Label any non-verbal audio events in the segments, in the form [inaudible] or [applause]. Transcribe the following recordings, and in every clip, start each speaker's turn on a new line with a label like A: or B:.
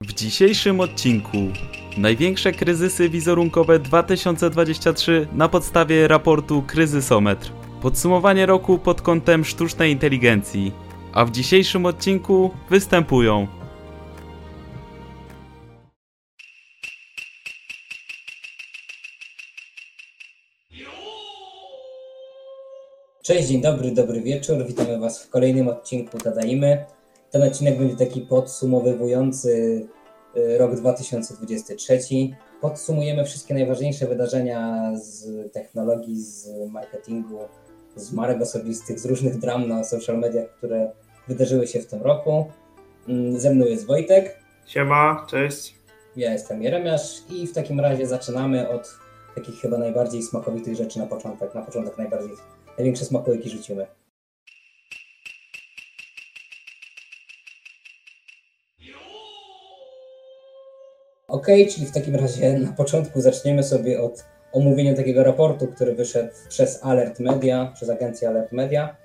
A: W dzisiejszym odcinku największe kryzysy wizerunkowe 2023 na podstawie raportu Kryzysometr. Podsumowanie roku pod kątem sztucznej inteligencji. A w dzisiejszym odcinku występują
B: Cześć, dzień dobry, dobry wieczór. Witamy Was w kolejnym odcinku Tadaimy. Ten odcinek będzie taki podsumowywujący y, rok 2023. Podsumujemy wszystkie najważniejsze wydarzenia z technologii, z marketingu, z marek osobistych, z różnych dram na social mediach, które wydarzyły się w tym roku. Mm, Ze mną jest Wojtek,
C: Siema, cześć.
B: ja jestem Jeremiasz i w takim razie zaczynamy od takich chyba najbardziej smakowitych rzeczy na początek. Na początek najbardziej, największe smakołyki rzucimy. Ok, czyli w takim razie na początku zaczniemy sobie od omówienia takiego raportu, który wyszedł przez Alert Media, przez agencję Alert Media.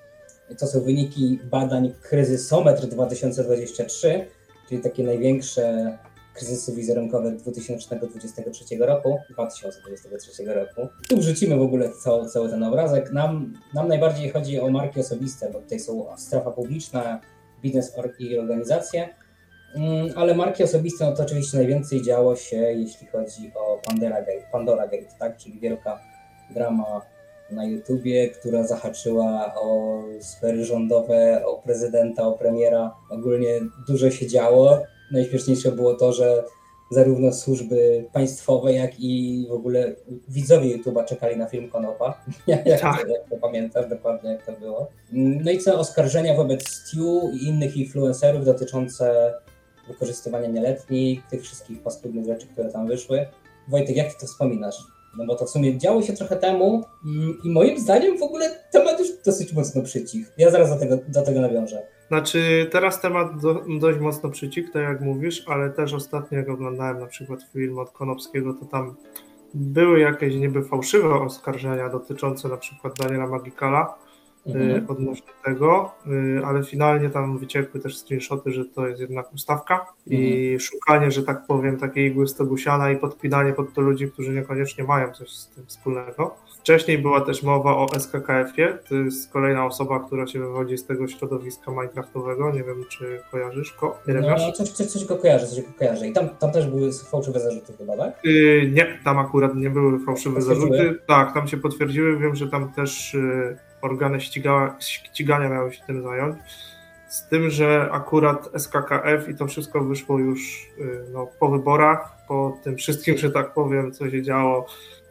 B: To są wyniki badań Kryzysometr 2023, czyli takie największe kryzysy wizerunkowe 2023 roku, 2023 roku. Tu wrzucimy w ogóle cały, cały ten obrazek. Nam, nam najbardziej chodzi o marki osobiste, bo tutaj są strefa publiczna, biznes i organizacje. Mm, Ale marki osobiste, no to oczywiście najwięcej działo się, jeśli chodzi o Pandora Gate, Pandora Gate tak? czyli wielka drama na YouTubie, która zahaczyła o sfery rządowe, o prezydenta, o premiera. Ogólnie dużo się działo. Najśmieszniejsze było to, że zarówno służby państwowe, jak i w ogóle widzowie YouTube'a czekali na film Konopa. [laughs] jak,
C: Tak.
B: to, jak to pamiętasz dokładnie, jak to było. No i co oskarżenia wobec Stu i innych influencerów dotyczące wykorzystywania nieletnich, tych wszystkich paskudnych rzeczy, które tam wyszły. Wojtek, jak ty to wspominasz? No bo to w sumie działo się trochę temu mm, i moim zdaniem w ogóle temat już dosyć mocno przycichł. Ja zaraz do tego, do tego nawiążę.
C: Znaczy, teraz temat do, dość mocno przycikł, tak jak mówisz, ale też ostatnio, jak oglądałem na przykład film od Konopskiego, to tam były jakieś niby fałszywe oskarżenia dotyczące na przykład Daniela Magikala
B: Mhm.
C: y, odnośnie tego, y, ale finalnie tam wyciekły też screenshoty, że to jest jednak ustawka i szukanie, że tak powiem, takiej igły stogusiana i podpinanie pod to ludzi, którzy niekoniecznie mają coś z tym wspólnego. Wcześniej była też mowa o SKKF-ie, to jest kolejna osoba, która się wywodzi z tego środowiska minecraftowego, nie wiem czy kojarzysz, ko? Jeremiasz?
B: No, coś, coś, coś go kojarzę, coś go kojarzę. I tam, tam też były fałszywe zarzuty chyba, tak?
C: Yy, nie, tam akurat nie były fałszywe zarzuty. Tak, tam się potwierdziły. Wiem, że tam też yy, organy ściga, ścigania miały się tym zająć. Z tym, że akurat SKKF i to wszystko wyszło już yy, no, po wyborach, po tym wszystkim, że tak powiem, co się działo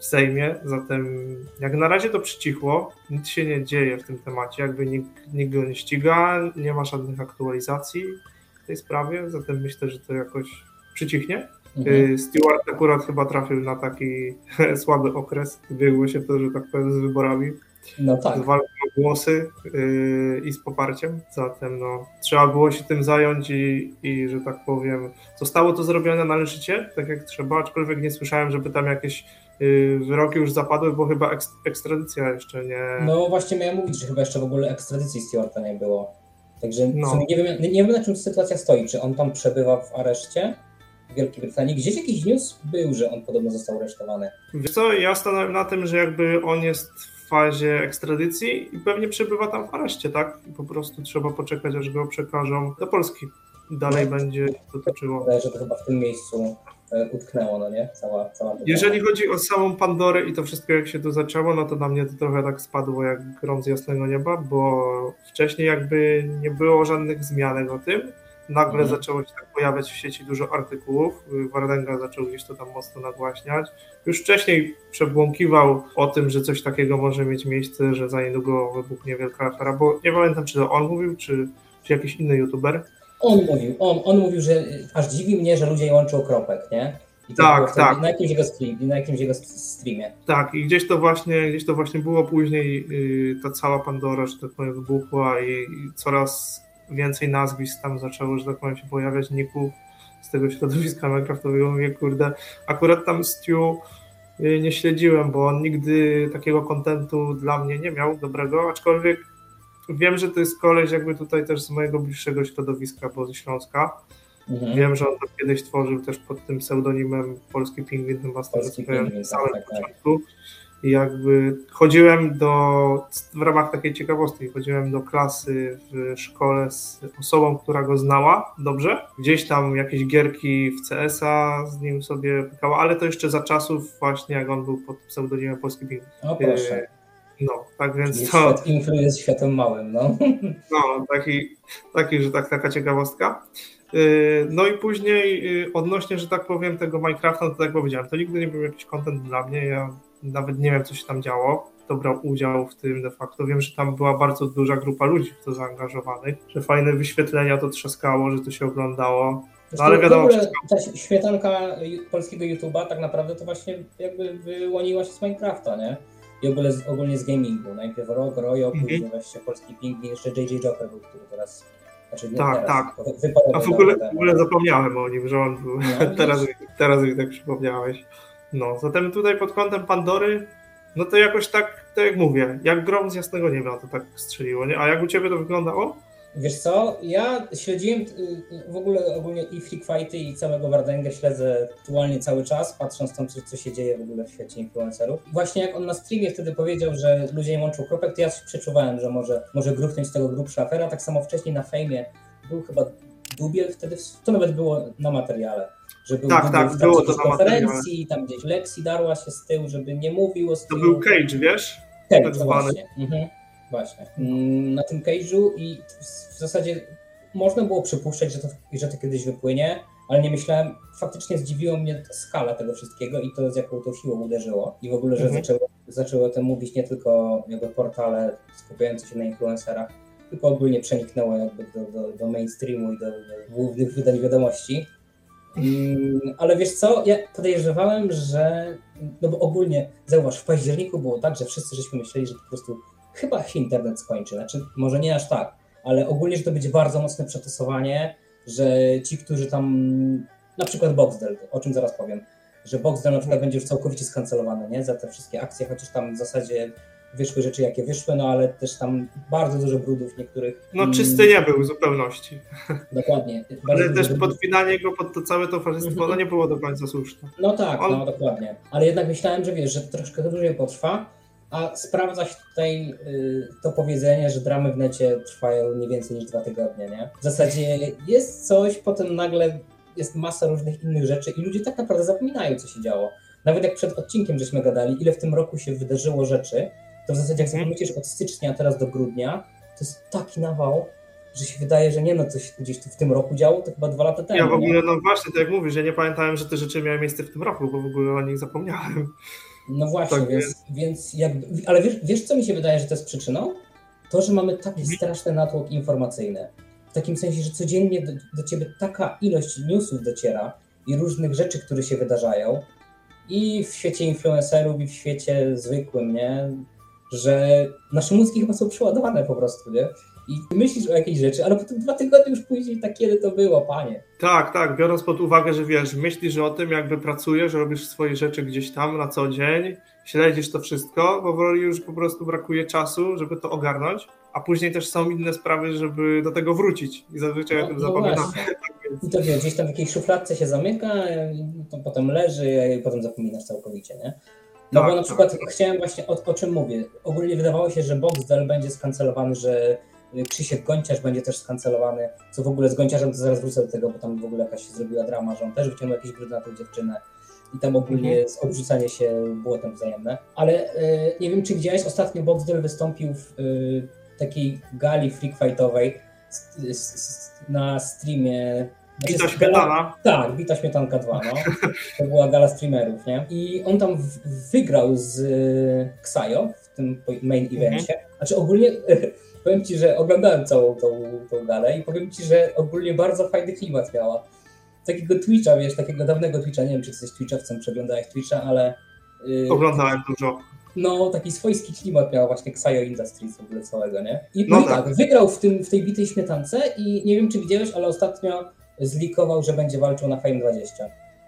C: w Sejmie. Zatem jak na razie to przycichło, nic się nie dzieje w tym temacie, jakby nikt, nikt go nie ściga, nie ma żadnych aktualizacji w tej sprawie, zatem myślę, że to jakoś przycichnie.
B: Mhm.
C: Y, Stewart akurat chyba trafił na taki [laughs] słaby okres. Biegło się to, że tak powiem, z wyborami,
B: No
C: z
B: tak.
C: walką o głosy yy, i z poparciem. Zatem no, trzeba było się tym zająć i, i, że tak powiem, zostało to zrobione należycie, tak jak trzeba, aczkolwiek nie słyszałem, żeby tam jakieś wyroki już zapadły, bo chyba eks, ekstradycja jeszcze nie...
B: No właśnie miałem mówić, że chyba jeszcze w ogóle ekstradycji Stewarta nie było. Także
C: No.
B: nie, wiem, nie wiem na czym sytuacja stoi. Czy on tam przebywa w areszcie w Wielkiej Brytanii? Gdzieś jakiś news był, że on podobno został aresztowany.
C: Wiesz co, ja stanąłem na tym, że jakby on jest w fazie ekstradycji i pewnie przebywa tam w areszcie, tak? I po prostu trzeba poczekać, aż go przekażą do Polski. Dalej będzie to toczyło.
B: Wydaje że to chyba w tym miejscu utknęło, no nie? Cała, cała.
C: Jeżeli chodzi o samą Pandorę i to wszystko, jak się to zaczęło, no to na mnie to trochę tak spadło jak grom z jasnego nieba, bo wcześniej jakby nie było żadnych zmianek o tym. Nagle
B: Mhm.
C: zaczęło się tak pojawiać w sieci dużo artykułów. Wardenga zaczął gdzieś to tam mocno nagłaśniać. Już wcześniej przebłąkiwał o tym, że coś takiego może mieć miejsce, że za niedługo wybuchnie wielka afera, bo nie pamiętam, czy to on mówił, czy, czy jakiś inny youtuber.
B: On mówił, on, on mówił, że aż dziwi mnie, że ludzie łączą kropek, nie? I
C: Tak, tak.
B: Na jakimś jego, stream, na jakimś jego streamie.
C: Tak, i gdzieś to właśnie, gdzieś to właśnie było później yy, ta cała Pandora, że tak powiem, wybuchła i, i coraz więcej nazwisk tam zaczęło, że tak powiem, się pojawiać, ników z tego środowiska Minecraftowego, mówię, kurde, akurat tam Stu y, nie śledziłem, bo on nigdy takiego kontentu dla mnie nie miał dobrego, aczkolwiek wiem, że to jest koleś jakby tutaj też z mojego bliższego środowiska, bo ze Śląska. Mhm. Wiem, że on to kiedyś tworzył też pod tym pseudonimem Polski Pingwin, chyba z tego co samym tak, tak, początku. Tak. I jakby chodziłem do, w ramach takiej ciekawostki, chodziłem do klasy w szkole z osobą, która go znała dobrze. Gdzieś tam jakieś gierki w CS-a z nim sobie pykała, ale to jeszcze za czasów właśnie, jak on był pod pseudonimem Polski Pingwin.
B: O proszę.
C: No, tak więc
B: Czyli to... Świat influ jest światem małym, no. [laughs]
C: No, taki, taki że tak, taka ciekawostka. Y, no i później y, odnośnie, że tak powiem, tego Minecrafta, to tak powiedziałem, to nigdy nie był jakiś content dla mnie, ja nawet nie wiem, co się tam działo, kto brał udział w tym de facto. Wiem, że tam była bardzo duża grupa ludzi w to zaangażowanych, że fajne wyświetlenia to trzaskało, że to się oglądało. No ale wiadomo,
B: w ta świetanka polskiego YouTube'a tak naprawdę to właśnie jakby wyłoniła się z Minecrafta, nie? I ogólnie, ogólnie z gamingu. Najpierw Rock, Royo, mhm. później właśnie polski pingwin, jeszcze JJ Joker był, który teraz
C: znaczy tak, teraz, tak. A w ogóle, w ogóle zapomniałem o nim, że on był. No, [laughs] teraz, teraz mi tak przypomniałeś. No, zatem tutaj pod kątem Pandory, no to jakoś tak, tak jak mówię, jak grom z jasnego nieba to tak strzeliło, nie? A jak u Ciebie to wyglądało?
B: Wiesz co, ja śledziłem y, w ogóle ogólnie i Freak Fighty i całego Wardęgę śledzę aktualnie cały czas, patrząc tam, co się dzieje w ogóle w świecie influencerów. I właśnie jak on na streamie wtedy powiedział, że ludzie nie łączą kropek, to ja przeczuwałem, że może, może gruchnąć z tego grubsza afera. Tak samo wcześniej na fejmie był chyba Dubiel wtedy, to nawet było na materiale że był,
C: tak, tak, było to
B: konferencji, tam gdzieś Lexi darła się z tyłu, żeby nie mówił o
C: stylu. To był Cage, wiesz?
B: Cage, tak właśnie. Mhm. Właśnie. Mm, na tym Cage'u i w zasadzie można było przypuszczać, że to, że to kiedyś wypłynie, ale nie myślałem, faktycznie zdziwiło mnie skala tego wszystkiego i to z jaką to siłą uderzyło. I w ogóle, że mhm. zaczęło, zaczęło o tym mówić nie tylko jakby portale skupiające się na influencerach, tylko ogólnie przeniknęło jakby do, do, do mainstreamu i do, do głównych wydań wiadomości. Mm, ale wiesz co, ja podejrzewałem, że, no bo ogólnie, zauważ, w październiku było tak, że wszyscy żeśmy myśleli, że po prostu chyba się internet skończy, znaczy może nie aż tak, ale ogólnie, że to będzie bardzo mocne przetasowanie, że ci, którzy tam, na przykład Boxdel, o czym zaraz powiem, że Boxdel na przykład będzie już całkowicie skancelowany, nie, za te wszystkie akcje, chociaż tam w zasadzie wyszły rzeczy, jakie wyszły, no ale też tam bardzo dużo brudów niektórych.
C: No czysty nie był w zupełności.
B: Dokładnie. [laughs]
C: ale też podpinanie go pod to całe to faszystwo, mm -hmm. no nie było do końca słuszne.
B: No tak, On... no dokładnie. Ale jednak myślałem, że wiesz, że troszkę dłużej potrwa, a sprawdza się tutaj y, to powiedzenie, że dramy w necie trwają nie więcej niż dwa tygodnie, nie? W zasadzie jest coś, potem nagle jest masa różnych innych rzeczy i ludzie tak naprawdę zapominają, co się działo. Nawet jak przed odcinkiem żeśmy gadali, ile w tym roku się wydarzyło rzeczy, to w zasadzie jak sobie myślisz od stycznia teraz do grudnia, to jest taki nawał, że się wydaje, że nie no, coś gdzieś tu w tym roku działo, to chyba dwa lata temu.
C: Ja w ogóle, nie? no właśnie, tak jak mówisz, że nie pamiętałem, że te rzeczy miały miejsce w tym roku, bo w ogóle o nich zapomniałem.
B: No właśnie, tak więc, więc jakby, ale wiesz, wiesz, co mi się wydaje, że to jest przyczyną? To, że mamy taki mhm. straszny natłok informacyjny. W takim sensie, że codziennie do, do ciebie taka ilość newsów dociera i różnych rzeczy, które się wydarzają i w świecie influencerów, i w świecie zwykłym, nie? że nasze mózgi chyba są przeładowane po prostu, nie? I myślisz o jakiejś rzeczy, ale potem dwa tygodnie już później, tak kiedy to było, panie.
C: Tak, tak, biorąc pod uwagę, że wiesz, myślisz o tym, jakby pracujesz, robisz swoje rzeczy gdzieś tam na co dzień, śledzisz to wszystko, powoli już po prostu brakuje czasu, żeby to ogarnąć, a później też są inne sprawy, żeby do tego wrócić i zazwyczaj no, o tym no zapominamy.
B: I to wiesz, gdzieś tam w jakiejś szufladce się zamyka, to potem leży i potem zapominasz całkowicie, nie? No tak, bo na przykład tak. chciałem właśnie, o, o, czym mówię, ogólnie wydawało się, że Boxdel będzie skancelowany, że Krzysiek Gonciarz będzie też skancelowany, co w ogóle z Gonciarzem to zaraz wrócę do tego, bo tam w ogóle jakaś się zrobiła drama, że on też wyciągnął jakieś brud na tą dziewczynę i tam ogólnie mhm. obrzucanie się błotem wzajemne. Ale y, nie wiem, czy widziałeś, ostatnio Boxdel wystąpił w y, takiej gali freak fightowej na streamie
C: Bita znaczy, Śmietana?
B: tak, Bita Śmietanka 2, no. To była gala streamerów, nie? I on tam wygrał z y, Ksajo w tym main mhm. evencie. Znaczy ogólnie [laughs] powiem Ci, że oglądałem całą tą, tą galę i powiem Ci, że ogólnie bardzo fajny klimat miała. Takiego Twitcha, wiesz, takiego dawnego Twitcha, nie wiem czy jesteś Twitchowcem, przeglądałeś Twitcha, ale...
C: Yy, Oglądałem dużo.
B: No, taki swojski klimat miała właśnie Xayo Industries w ogóle całego, nie? I, no, no tak. tak, wygrał w, tym, w tej bitej śmietance i nie wiem, czy widziałeś, ale ostatnio zlikował, że będzie walczył na Fame 20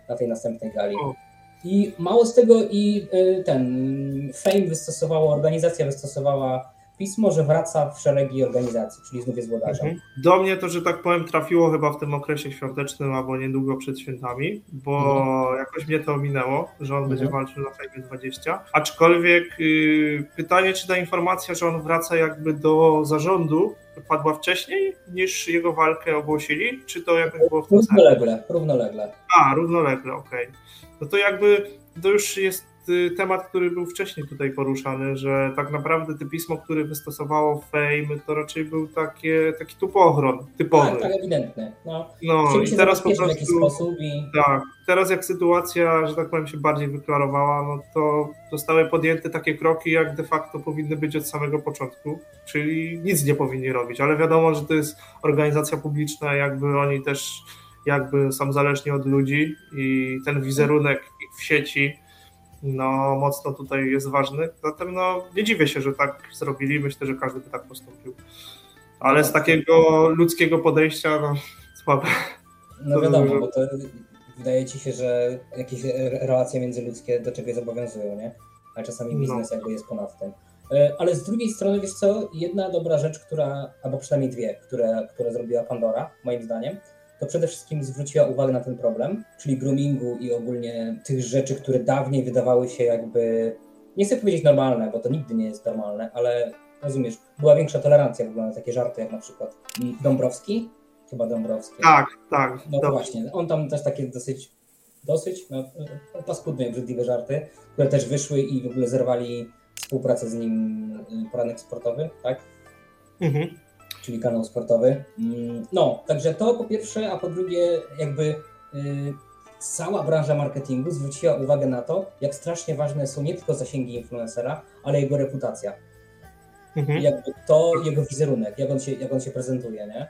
B: na tej następnej gali.
C: O.
B: I mało z tego i y, ten Fame wystosowało, organizacja wystosowała pismo, że wraca w szeregi organizacji, czyli znów jest włodarzem.
C: Mhm. Do mnie to, że tak powiem, trafiło chyba w tym okresie świątecznym albo niedługo przed świętami, bo jakoś mnie to ominęło, że on będzie
B: Mhm.
C: walczył na Fame 20. Aczkolwiek y, pytanie, czy ta informacja, że on wraca jakby do zarządu, padła wcześniej niż jego walkę ogłosili, czy to jakoś było w?
B: Równolegle, równolegle.
C: A, równolegle, okej. No to jakby to już jest y, temat, który był wcześniej tutaj poruszany, że tak naprawdę te pismo, które wystosowało Fame, to raczej był takie, taki tupochron, typowy.
B: Tak, tak, ewidentny. No,
C: No i teraz po
B: zabezpieczyć w jakiś
C: prostu,
B: sposób i
C: tak, teraz jak sytuacja, że tak powiem, się bardziej wyklarowała, no to zostały podjęte takie kroki, jak de facto powinny być od samego początku, czyli nic nie powinni robić, ale wiadomo, że to jest organizacja publiczna, jakby oni też jakby są zależni od ludzi i ten wizerunek w sieci no mocno tutaj jest ważny, zatem no nie dziwię się, że tak zrobili, myślę, że każdy by tak postąpił, ale z takiego ludzkiego podejścia, no słabe.
B: no wiadomo, bo to wydaje ci się, że jakieś re- relacje międzyludzkie do czegoś zobowiązują, nie? Ale czasami
C: No.
B: biznes jakby jest ponad tym. E, Ale z drugiej strony, wiesz co, jedna dobra rzecz, która, albo przynajmniej dwie, które, które zrobiła Pandora, moim zdaniem, to przede wszystkim zwróciła uwagę na ten problem, czyli groomingu i ogólnie tych rzeczy, które dawniej wydawały się jakby, nie chcę powiedzieć normalne, bo to nigdy nie jest normalne, ale rozumiesz, była większa tolerancja w ogóle na takie żarty, jak na przykład Dąbrowski, chyba Dąbrowski.
C: Tak, tak.
B: No
C: dobrze.
B: właśnie, on tam też takie dosyć, dosyć no, paskudne, i obrzydliwe żarty, które też wyszły i w ogóle zerwali współpracę z nim y, poranek sportowy, tak?
C: Mhm.
B: Czyli kanał sportowy. Mm, No, także to po pierwsze, a po drugie jakby y, cała branża marketingu zwróciła uwagę na to, jak strasznie ważne są nie tylko zasięgi influencera, ale jego reputacja.
C: Mhm.
B: Jakby to jego wizerunek, jak on się, jak on się prezentuje, nie?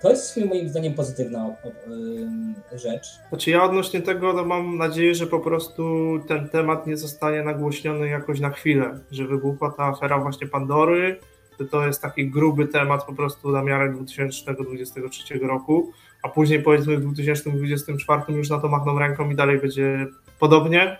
B: To jest moim zdaniem pozytywna ym, rzecz.
C: Znaczy ja odnośnie tego no mam nadzieję, że po prostu ten temat nie zostanie nagłośniony jakoś na chwilę, że wybuchła ta afera właśnie Pandory, to jest taki gruby temat po prostu na miarę 2023 roku, a później powiedzmy w 2024 już na to machną ręką i dalej będzie podobnie,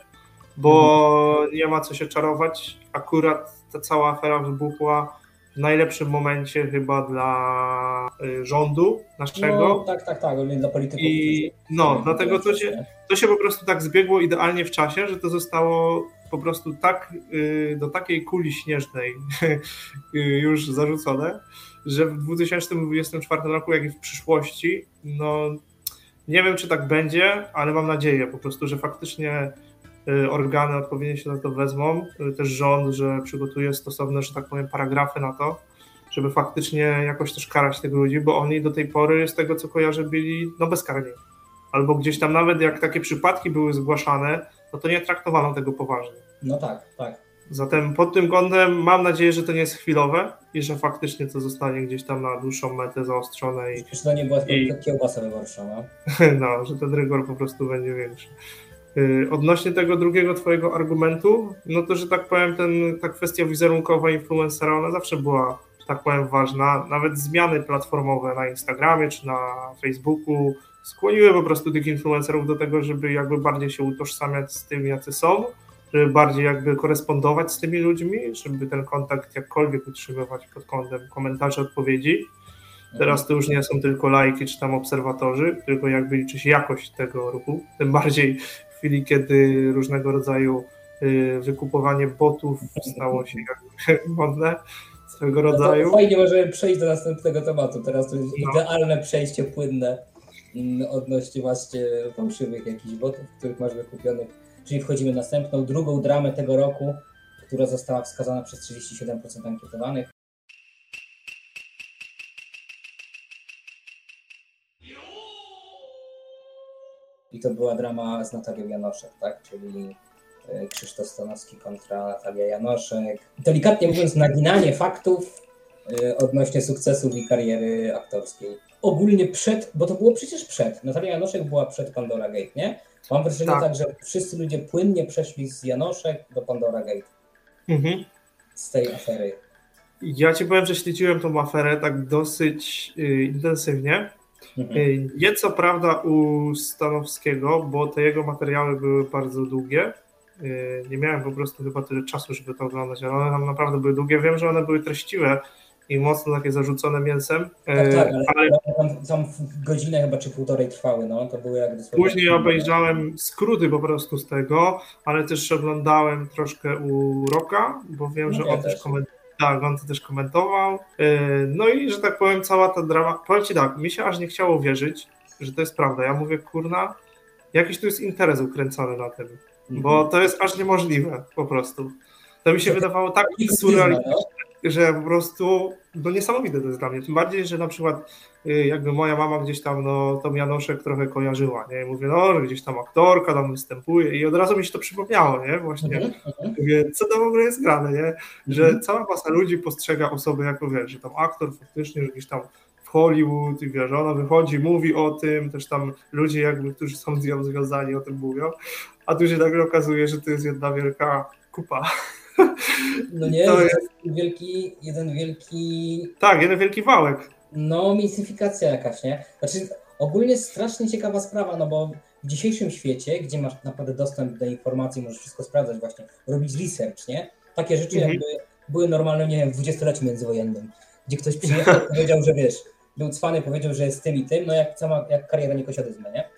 C: bo nie ma co się czarować. Akurat ta cała afera wybuchła w najlepszym momencie chyba dla y, rządu naszego.
B: No, tak, tak, tak, dla polityków.
C: I no,
B: którzy-
C: dlatego to się, to się po prostu tak zbiegło idealnie w czasie, że to zostało po prostu tak y, do takiej kuli śnieżnej [laughs] y, już zarzucone, że w 2024 roku, jak i w przyszłości, no nie wiem, czy tak będzie, ale mam nadzieję po prostu, że faktycznie y, organy odpowiednio się za to wezmą, też rząd, że przygotuje stosowne, że tak powiem, paragrafy na to, żeby faktycznie jakoś też karać tych ludzi, bo oni do tej pory, z tego co kojarzę, byli no bezkarni. Albo gdzieś tam nawet jak takie przypadki były zgłaszane, no to nie traktowano tego poważnie.
B: No tak, tak.
C: Zatem pod tym kątem mam nadzieję, że to nie jest chwilowe i że faktycznie to zostanie gdzieś tam na dłuższą metę zaostrzone i
B: Przecież to nie była
C: I-
B: kiełbasa wyborcza, no. [laughs]
C: no, że ten rygor po prostu będzie większy. Yy, Odnośnie tego drugiego twojego argumentu, no to, że tak powiem, ten, ta kwestia wizerunkowa influencera, ona zawsze była, że tak powiem, ważna. Nawet zmiany platformowe na Instagramie czy na Facebooku skłoniły po prostu tych influencerów do tego, żeby jakby bardziej się utożsamiać z tym, jacy są, żeby bardziej jakby korespondować z tymi ludźmi, żeby ten kontakt jakkolwiek utrzymywać pod kątem komentarzy, odpowiedzi. Teraz to już nie są tylko lajki czy tam obserwatorzy, tylko jakby liczy się jakość tego ruchu. Tym bardziej w chwili, kiedy różnego rodzaju y, wykupowanie botów stało się jakby [laughs] modne swego
B: No
C: rodzaju.
B: fajnie możemy przejść do następnego tematu. Teraz to jest
C: No.
B: idealne przejście płynne odnośnie właśnie fałszywych jakichś botów, których masz wykupionych. Czyli wchodzimy w następną, drugą dramę tego roku, która została wskazana przez 37% ankietowanych. I to była drama z Natalią Janoszek, tak? Czyli e, Krzysztof Stanowski kontra Natalia Janoszek. Delikatnie mówiąc, naginanie faktów odnośnie sukcesów i kariery aktorskiej. Ogólnie przed, bo to było przecież przed. Natalia Janoszek była przed Pandora Gate, nie? Mam wrażenie
C: Tak.
B: tak, że wszyscy ludzie płynnie przeszli z Janoszek do Pandora Gate,
C: Mhm.
B: z tej afery.
C: Ja ci powiem, że śledziłem tą aferę tak dosyć y, intensywnie Mhm. Y, nie co prawda u Stanowskiego, bo te jego materiały były bardzo długie. Y, nie miałem po prostu chyba tyle czasu, żeby to oglądać, ale one tam naprawdę były długie. Wiem, że one były treściwe i mocno takie zarzucone mięsem.
B: Tak, tak, ale, ale... Tam, tam godzinę chyba czy półtorej trwały, no to były jak
C: Później obejrzałem skróty po prostu z tego, ale też oglądałem troszkę u Roka, bo wiem, no że on też, komentował tak, on to też komentował. E, no i, że tak powiem, cała ta drama. Powiem ci tak, mi się aż nie chciało wierzyć, że to jest prawda. Ja mówię, kurna, jakiś tu jest interes ukręcony na tym, bo mhm. to jest aż niemożliwe po prostu. To mi się wydawało tak surrealistyczne, że po prostu no niesamowite to jest dla mnie. Tym bardziej, że na przykład y, jakby moja mama gdzieś tam no, tą Janoszek trochę kojarzyła, nie? Mówię, no, że gdzieś tam aktorka tam występuje i od razu mi się to przypomniało, nie? Właśnie. Mhm, mhm. Mówię, co to w ogóle jest grane, nie? Że mhm. cała masa ludzi postrzega osobę jako, wiesz, że tam aktor faktycznie, że gdzieś tam w Hollywood i wiesz, ona wychodzi, mówi o tym, też tam ludzie jakby, którzy są z nią związani o tym mówią, a tu się nagle okazuje, że to jest jedna wielka kupa [laughs]
B: no nie, to jest wielki, jeden wielki...
C: Tak, jeden wielki wałek.
B: No, mistyfikacja jakaś, nie? Znaczy, ogólnie strasznie ciekawa sprawa, no bo w dzisiejszym świecie, gdzie masz naprawdę dostęp do informacji, możesz wszystko sprawdzać właśnie, robić research, nie? Takie rzeczy mhm. jakby były normalne, nie wiem, w dwudziestoleciu międzywojennym, gdzie ktoś przyjechał i powiedział, że wiesz, był cwany, powiedział, że jest tym i tym, no jak sama, jak kariera Nikosiadyzma, nie?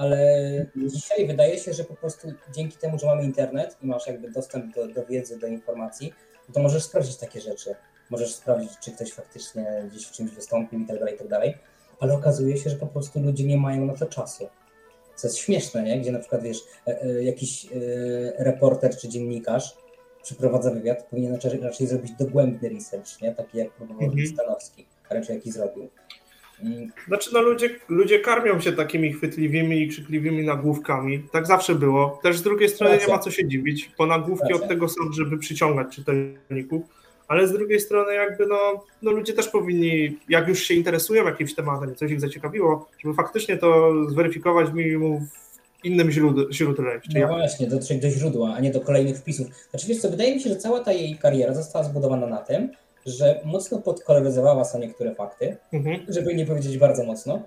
B: Ale dzisiaj wydaje się, że po prostu dzięki temu, że mamy internet i masz jakby dostęp do, do wiedzy, do informacji, to możesz sprawdzić takie rzeczy. Możesz sprawdzić, czy ktoś faktycznie gdzieś w czymś wystąpił i tak dalej, i tak dalej. Ale okazuje się, że po prostu ludzie nie mają na to czasu. Co jest śmieszne, nie? Gdzie na przykład, wiesz, e, e, jakiś e, reporter czy dziennikarz przeprowadza wywiad, powinien raczej, raczej zrobić dogłębny research, nie? Taki jak próbował mhm. Stanowski, raczej jaki zrobił.
C: Znaczy, no ludzie, ludzie karmią się takimi chwytliwymi i krzykliwymi nagłówkami. Tak zawsze było. Też z drugiej strony Racja. nie ma co się dziwić, bo nagłówki Racja. od tego są, żeby przyciągać czytelników, ale z drugiej strony jakby no, no ludzie też powinni, jak już się interesują jakimś tematem, coś ich zaciekawiło, żeby faktycznie to zweryfikować minimum innym źródle.
B: No właśnie, dotrzeć do źródła, a nie do kolejnych wpisów. Znaczy wiesz co, wydaje mi się, że cała ta jej kariera została zbudowana na tym, że mocno podkoloryzowała są niektóre fakty, mhm. żeby nie powiedzieć bardzo mocno.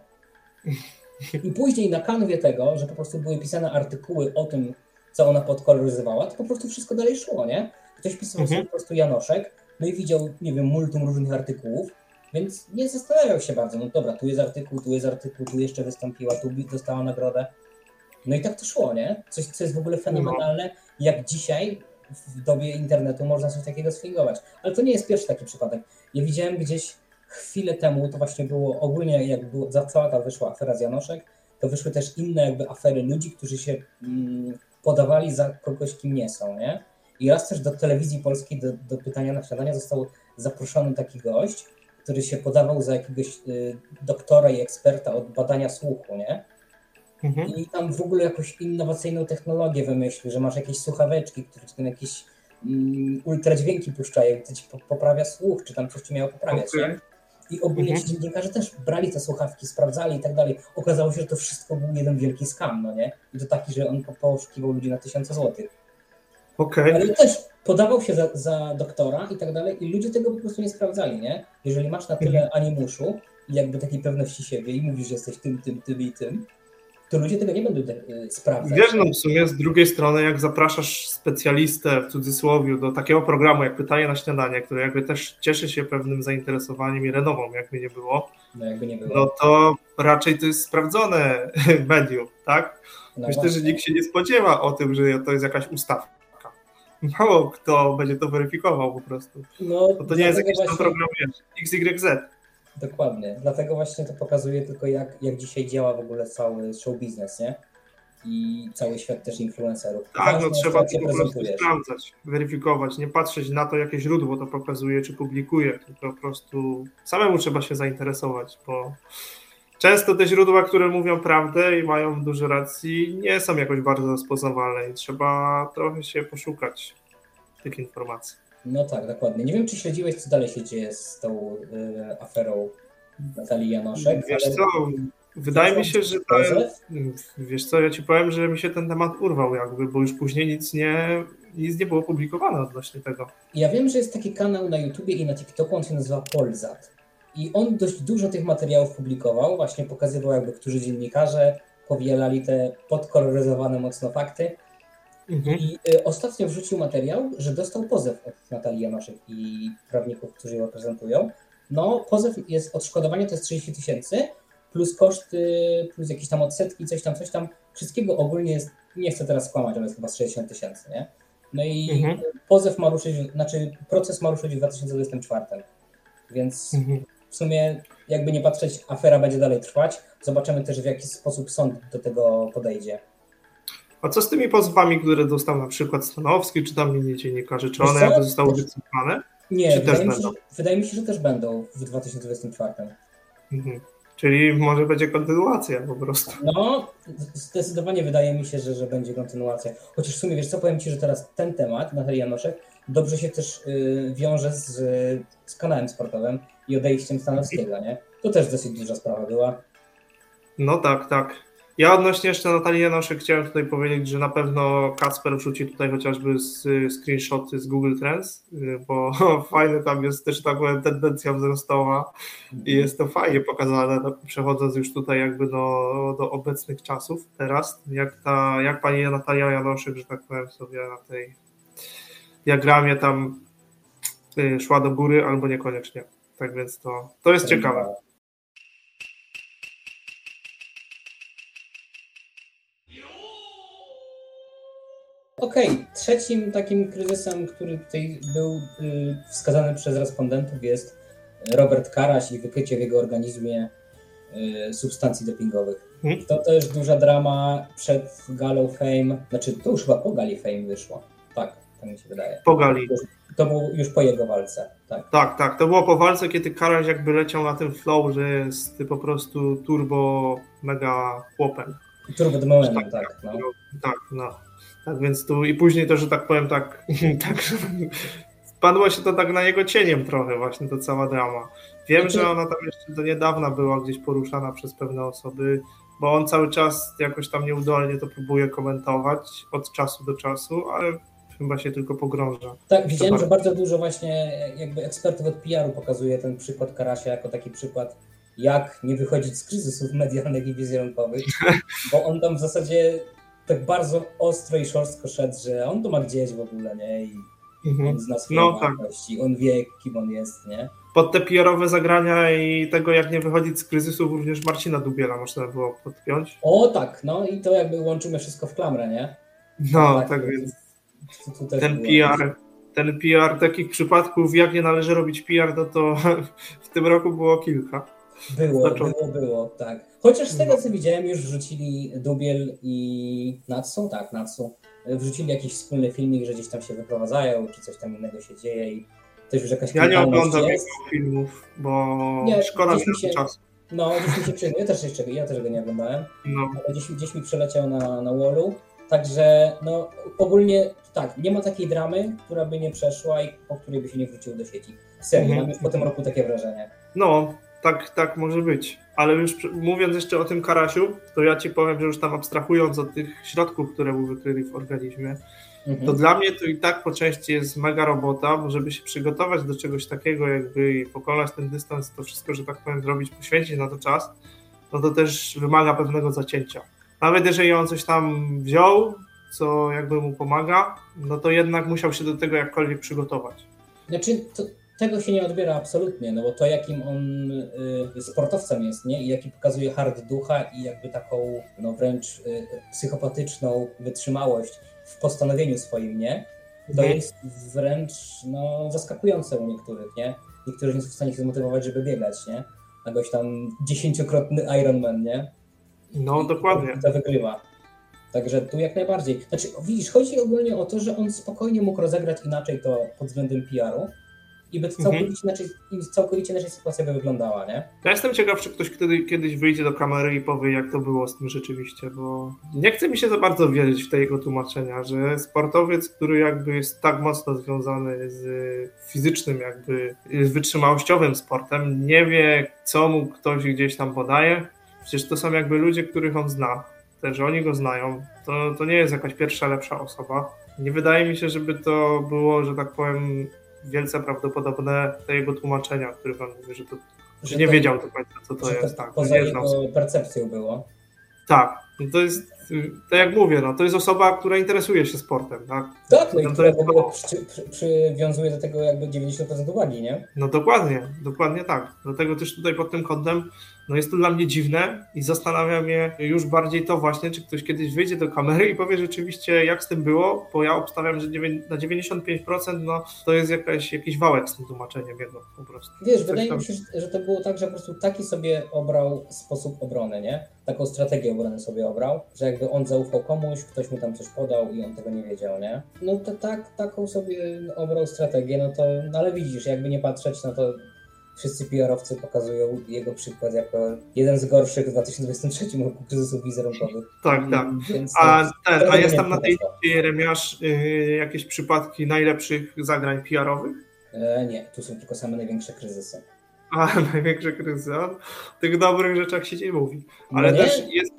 B: I później na kanwie tego, że po prostu były pisane artykuły o tym, co ona podkoloryzowała, to po prostu wszystko dalej szło, nie? Ktoś pisał mhm. sobie po prostu Janoszek, no i widział, nie wiem, multum różnych artykułów, więc nie zastanawiał się bardzo, no dobra, tu jest artykuł, tu jest artykuł, tu jeszcze wystąpiła, tu dostała nagrodę. No i tak to szło, nie? Coś, co jest w ogóle fenomenalne, jak dzisiaj w dobie internetu można coś takiego sfingować. Ale to nie jest pierwszy taki przypadek. Ja widziałem gdzieś chwilę temu, to właśnie było ogólnie, jak było, za cała ta wyszła afera z Janoszek, to wyszły też inne jakby afery ludzi, którzy się mm, podawali za kogoś, kim nie są, nie? I raz też do telewizji polskiej, do, do pytania na śniadanie został zaproszony taki gość, który się podawał za jakiegoś y, doktora i eksperta od badania słuchu, nie? Mhm. I tam w ogóle jakąś innowacyjną technologię wymyślił, że masz jakieś słuchaweczki, które ci tam jakieś mm, ultradźwięki puszczają, to ci poprawia słuch, czy tam coś ci miało poprawiać, okay. nie? I ogólnie mhm. ci dziennikarze też brali te słuchawki, sprawdzali i tak dalej. Okazało się, że to wszystko był jeden wielki skam, no nie? I to taki, że on poszukiwał ludzi na tysiące złotych.
C: Okay.
B: Ale też podawał się za, za, doktora i tak dalej i ludzie tego po prostu nie sprawdzali, nie? Jeżeli masz na tyle mhm. animuszu i jakby takiej pewności siebie i mówisz, że jesteś tym, tym, tym i tym, to ludzie tego nie będą e, sprawdzać.
C: Wiesz, no w sumie z drugiej strony, jak zapraszasz specjalistę w cudzysłowie do takiego programu jak Pytanie na śniadanie, który jakby też cieszy się pewnym zainteresowaniem i renomą, jakby nie było,
B: no, jakby nie było.
C: no to raczej to jest sprawdzone [laughs] medium, tak? No Myślę, właśnie. że nikt się nie spodziewa o tym, że to jest jakaś ustawka. Mało kto będzie to weryfikował po prostu. No, Bo to nie jest jakiś właśnie... program XYZ.
B: Dokładnie. Dlatego właśnie to pokazuje tylko, jak, jak dzisiaj działa w ogóle cały show biznes, nie? I cały świat też influencerów.
C: Tak, no trzeba to po prostu sprawdzać, weryfikować, nie patrzeć na to, jakie źródło to pokazuje czy publikuje, tylko po prostu samemu trzeba się zainteresować, bo często te źródła, które mówią prawdę i mają dużo racji, nie są jakoś bardzo rozpoznawalne i trzeba trochę się poszukać tych informacji.
B: No tak, dokładnie. Nie wiem, czy śledziłeś, co dalej się dzieje z tą y, aferą Natalii Janoszek.
C: Wiesz ale... co, wydaje mi się, że to, wiesz co, ja ci powiem, że mi się ten temat urwał jakby, bo już później nic nie, nic nie było publikowane odnośnie tego.
B: Ja wiem, że jest taki kanał na YouTubie i na TikToku, on się nazywa Polzat. I on dość dużo tych materiałów publikował, właśnie pokazywał jakby, którzy dziennikarze powielali te podkoloryzowane mocno fakty.
C: Mhm.
B: I y, ostatnio wrzucił materiał, że dostał pozew od Natalii Janoszek i prawników, którzy ją reprezentują. No, pozew jest, odszkodowanie to jest 30 tysięcy, plus koszty, plus jakieś tam odsetki, coś tam, coś tam. Wszystkiego ogólnie jest, nie chcę teraz skłamać, ale jest chyba z 60 tysięcy, nie? No i
C: Mhm.
B: pozew ma ruszyć, znaczy proces ma ruszyć w 2024. Więc
C: Mhm.
B: w sumie, jakby nie patrzeć, afera będzie dalej trwać. Zobaczymy też, w jaki sposób sąd do tego podejdzie.
C: A co z tymi pozwami, które dostał na przykład Stanowski, czy tam inni dziennikarze? Czy one jakby zostały wycofane?
B: Nie,
C: Czy też
B: wydaje mi, się, wydaje mi się, że też będą w 2024.
C: Mhm. Czyli może będzie kontynuacja po prostu.
B: No, zdecydowanie wydaje mi się, że, że będzie kontynuacja. Chociaż w sumie, wiesz co, powiem Ci, że teraz ten temat, Natalia Janoszek, dobrze się też y, wiąże z, z kanałem sportowym i odejściem Stanowskiego, nie? To też dosyć duża sprawa była.
C: No tak, tak. Ja odnośnie jeszcze Natalii Janoszek chciałem tutaj powiedzieć, że na pewno Kacper wrzuci tutaj chociażby z, screenshoty z Google Trends, y, bo [laughs] fajny tam jest też tak powiem tendencja wzrostowa i jest to fajnie pokazane, no, przechodząc już tutaj jakby do, do obecnych czasów teraz, jak ta, jak pani Natalia Janoszek, że tak powiem sobie na tej diagramie tam y, szła do góry albo niekoniecznie. Tak więc to, to jest ciekawe.
B: Okej, trzecim takim kryzysem, który tutaj był y, wskazany przez respondentów jest Robert Karaś i wykrycie w jego organizmie y, substancji dopingowych.
C: Hmm.
B: To też duża drama przed galą Fame, znaczy to już chyba po gali Fame wyszło. Tak, tak mi się wydaje.
C: Pogali.
B: To było już po jego walce, tak.
C: Tak, tak. To było po walce, kiedy Karaś jakby leciał na tym flow, że jest po prostu turbo mega chłopem.
B: Turbo the Momentum, tak. No.
C: Tak, no. Tak więc tu i później to, że tak powiem, tak, [laughs] tak spadło się to tak na jego cieniem trochę właśnie, to cała drama. Wiem, że ona tam jeszcze do niedawna była gdzieś poruszana przez pewne osoby, bo on cały czas jakoś tam nieudolnie to próbuje komentować od czasu do czasu, ale chyba się tylko pogrąża.
B: Tak, widziałem, że bardzo dużo właśnie jakby ekspertów od PR-u pokazuje ten przykład Karasia jako taki przykład, jak nie wychodzić z kryzysów [laughs] medialnych i wizerunkowych, bo on tam w zasadzie tak bardzo ostro i szorstko szedł, że on to ma gdzieś w ogóle, nie? I
C: Mhm.
B: on zna swoje
C: No tak.
B: wartości, on wie, kim on jest, nie?
C: Pod te PR-owe zagrania i tego, jak nie wychodzić z kryzysów, również Marcina Dubiela można było podpiąć.
B: O tak, no i to jakby łączymy wszystko w klamrę, nie?
C: No, tak więc
B: to- to
C: ten PR, ten PR takich przypadków, jak nie należy robić PR, no to [laughs] w tym roku było kilka.
B: Było,
C: Zaczął-
B: było, było, tak. Chociaż z tego
C: No.
B: co widziałem, już wrzucili Dubiel i Natsu, tak, Natsu, wrzucili jakiś wspólny filmik, że gdzieś tam się wyprowadzają, czy coś tam innego się dzieje i też już jakaś
C: Ja nie oglądam jego filmów, bo
B: Nie,
C: szkoda mi się czasu.
B: No, gdzieś mi się przyjdzie, ja też jeszcze, ja też go nie oglądałem,
C: No,
B: ale gdzieś, gdzieś mi przeleciał na, na wallu, także no ogólnie tak, nie ma takiej dramy, która by nie przeszła i po której by się nie wrócił do sieci. Serio,
C: Mhm.
B: mam już po tym roku takie wrażenie.
C: no tak, tak może być. Ale już mówiąc jeszcze o tym Karasiu, to ja ci powiem, że już tam abstrahując od tych środków, które mu wykryli w organizmie,
B: Mhm.
C: to dla mnie to i tak po części jest mega robota, bo żeby się przygotować do czegoś takiego, jakby i pokonać ten dystans, to wszystko, że tak powiem, zrobić, poświęcić na to czas, no to też wymaga pewnego zacięcia. Nawet jeżeli on coś tam wziął, co jakby mu pomaga, no to jednak musiał się do tego jakkolwiek przygotować.
B: Znaczy, to, tego się nie odbiera absolutnie, no bo to jakim on y, sportowcem jest, nie? I jaki pokazuje hard ducha i jakby taką, no wręcz y, psychopatyczną wytrzymałość w postanowieniu swoim, nie? To
C: Mhm.
B: jest wręcz, no, zaskakujące u niektórych, nie? Niektórzy nie są w stanie się zmotywować, żeby biegać, nie? Jakoś tam dziesięciokrotny Ironman, nie?
C: No dokładnie.
B: I to wygrywa. Także tu jak najbardziej. Znaczy, widzisz, chodzi ogólnie o to, że on spokojnie mógł rozegrać inaczej to pod względem PR-u i by
C: Mhm.
B: całkowicie, inaczej, i całkowicie inaczej sytuacja by wyglądała, nie?
C: Ja jestem ciekaw, czy ktoś kiedy, kiedyś wyjdzie do kamery i powie, jak to było z tym rzeczywiście, bo nie chce mi się za bardzo wierzyć w te jego tłumaczenia, że sportowiec, który jakby jest tak mocno związany z fizycznym, jakby z wytrzymałościowym sportem, nie wie, co mu ktoś gdzieś tam podaje. Przecież to są jakby ludzie, których on zna, też oni go znają. To, to nie jest jakaś pierwsza, lepsza osoba. Nie wydaje mi się, żeby to było, że tak powiem, wielce prawdopodobne te jego tłumaczenia, o których on mówi, że to że nie
B: to-
C: wiedział do końca, co to
B: że
C: jest. Tak,
B: poza jego percepcją było.
C: Tak, no to jest, tak jak mówię, no, to jest osoba, która interesuje się sportem, tak?
B: Tak, no i
C: No to
B: która w ogóle
C: to.
B: przy, przy, przywiązuje do tego jakby 90% uwagi, nie?
C: No dokładnie, dokładnie tak. Dlatego też tutaj pod tym kątem, no jest to dla mnie dziwne i zastanawia mnie już bardziej to właśnie, czy ktoś kiedyś wyjdzie do kamery i powie rzeczywiście, jak z tym było, bo ja obstawiam, że na 95% no, to jest jakaś, jakiś wałek z tym tłumaczeniem jego po prostu.
B: Wiesz,
C: Coś
B: wydaje
C: tam-
B: mi się, że- że to było tak, że po prostu taki sobie obrał sposób obrony, nie? Taką strategię obrony sobie obrał, że jakby on zaufał komuś, ktoś mu tam coś podał i on tego nie wiedział, nie? No to tak, taką sobie obrał strategię, no to, no ale widzisz, jakby nie patrzeć, no to wszyscy PR-owcy pokazują jego przykład jako jeden z gorszych w 2023 roku kryzysów wizerunkowych.
C: Tak, tak.
B: Więc
C: A, ten, a jest tam na tej liście, Jeremiasz, y, jakieś przypadki najlepszych zagrań PR-owych?
B: E, nie, tu są tylko same największe kryzysy.
C: A, [laughs] największy kryzys. O tych dobrych rzeczach się nie mówi. Ale
B: No nie?
C: też jest,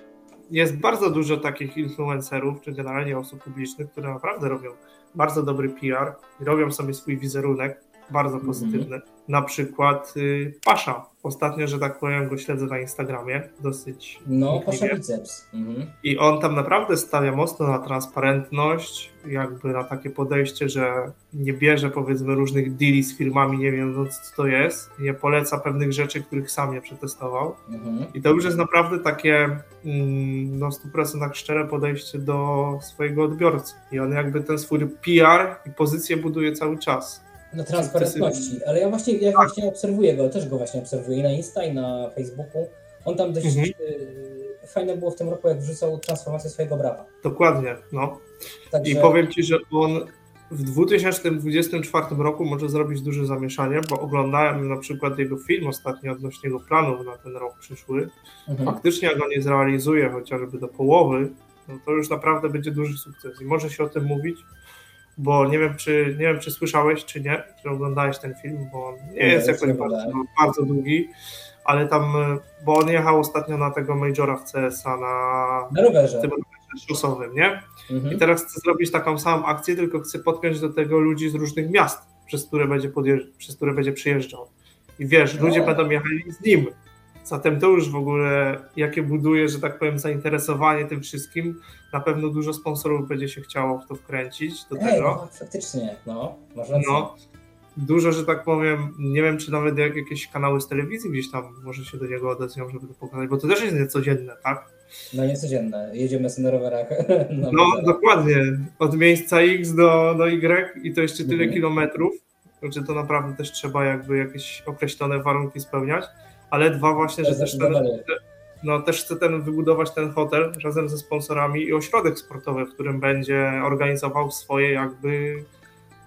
C: jest bardzo dużo takich influencerów, czy generalnie osób publicznych, które naprawdę robią bardzo dobry PR i robią sobie swój wizerunek bardzo
B: Mhm.
C: pozytywny. Na przykład y, Pasza. Ostatnio, że tak powiem, go śledzę na Instagramie dosyć
B: No, pasza biceps. Mhm.
C: I on tam naprawdę stawia mocno na transparentność, jakby na takie podejście, że nie bierze powiedzmy różnych deali z firmami, nie wiedząc co to jest, nie poleca pewnych rzeczy, których sam nie przetestował.
B: Mhm.
C: I to już jest naprawdę takie mm, no, w 100% szczere podejście do swojego odbiorcy. I on jakby ten swój PR i pozycję buduje cały czas.
B: Na transparentności, ale ja właśnie, ja właśnie obserwuję go, też go właśnie obserwuję i na Insta i na Facebooku. On tam dość
C: Mhm.
B: y, fajne było w tym roku, jak wrzucał transformację swojego brata.
C: Dokładnie, no.
B: Także,
C: I powiem Ci, że on w 2024 roku może zrobić duże zamieszanie, bo oglądałem na przykład jego film ostatnio odnośnie jego planów na ten rok przyszły.
B: mhm.
C: Faktycznie jak on je zrealizuje chociażby do połowy, no to już naprawdę będzie duży sukces i może się o tym mówić, bo nie wiem, czy, nie wiem, czy słyszałeś, czy nie, czy oglądałeś ten film, bo on nie
B: Nie,
C: jest jakoś bardzo, bardzo długi, ale tam, e, bo on jechał ostatnio na tego Majora w CS-a na
B: Na rowerze.
C: tym szosowym, nie? I
B: Mhm.
C: teraz chcę zrobić taką samą akcję, tylko chcę podpiąć do tego ludzi z różnych miast, przez które będzie, podjeżdż- przez które będzie przyjeżdżał. I wiesz, ludzie
B: O.
C: będą jechali z nim. Zatem to już w ogóle, jakie buduje, że tak powiem, zainteresowanie tym wszystkim, na pewno dużo sponsorów będzie się chciało w to wkręcić do
B: Ej,
C: tego.
B: no, faktycznie, no, rację.
C: No, dużo, że tak powiem, nie wiem, czy nawet jak jakieś kanały z telewizji gdzieś tam może się do niego odezwią, żeby to pokazać, bo to też jest niecodzienne, tak?
B: No niecodzienne, jedziemy sobie na rowerach. [laughs]
C: No,
B: rowerach.
C: dokładnie. Od miejsca X do, do Y i to jeszcze tyle
B: Mhm.
C: kilometrów, że to naprawdę też trzeba jakby jakieś określone warunki spełniać, ale dwa właśnie, że też ten, no, też chce ten wybudować ten hotel razem ze sponsorami i ośrodek sportowy, w którym będzie organizował swoje jakby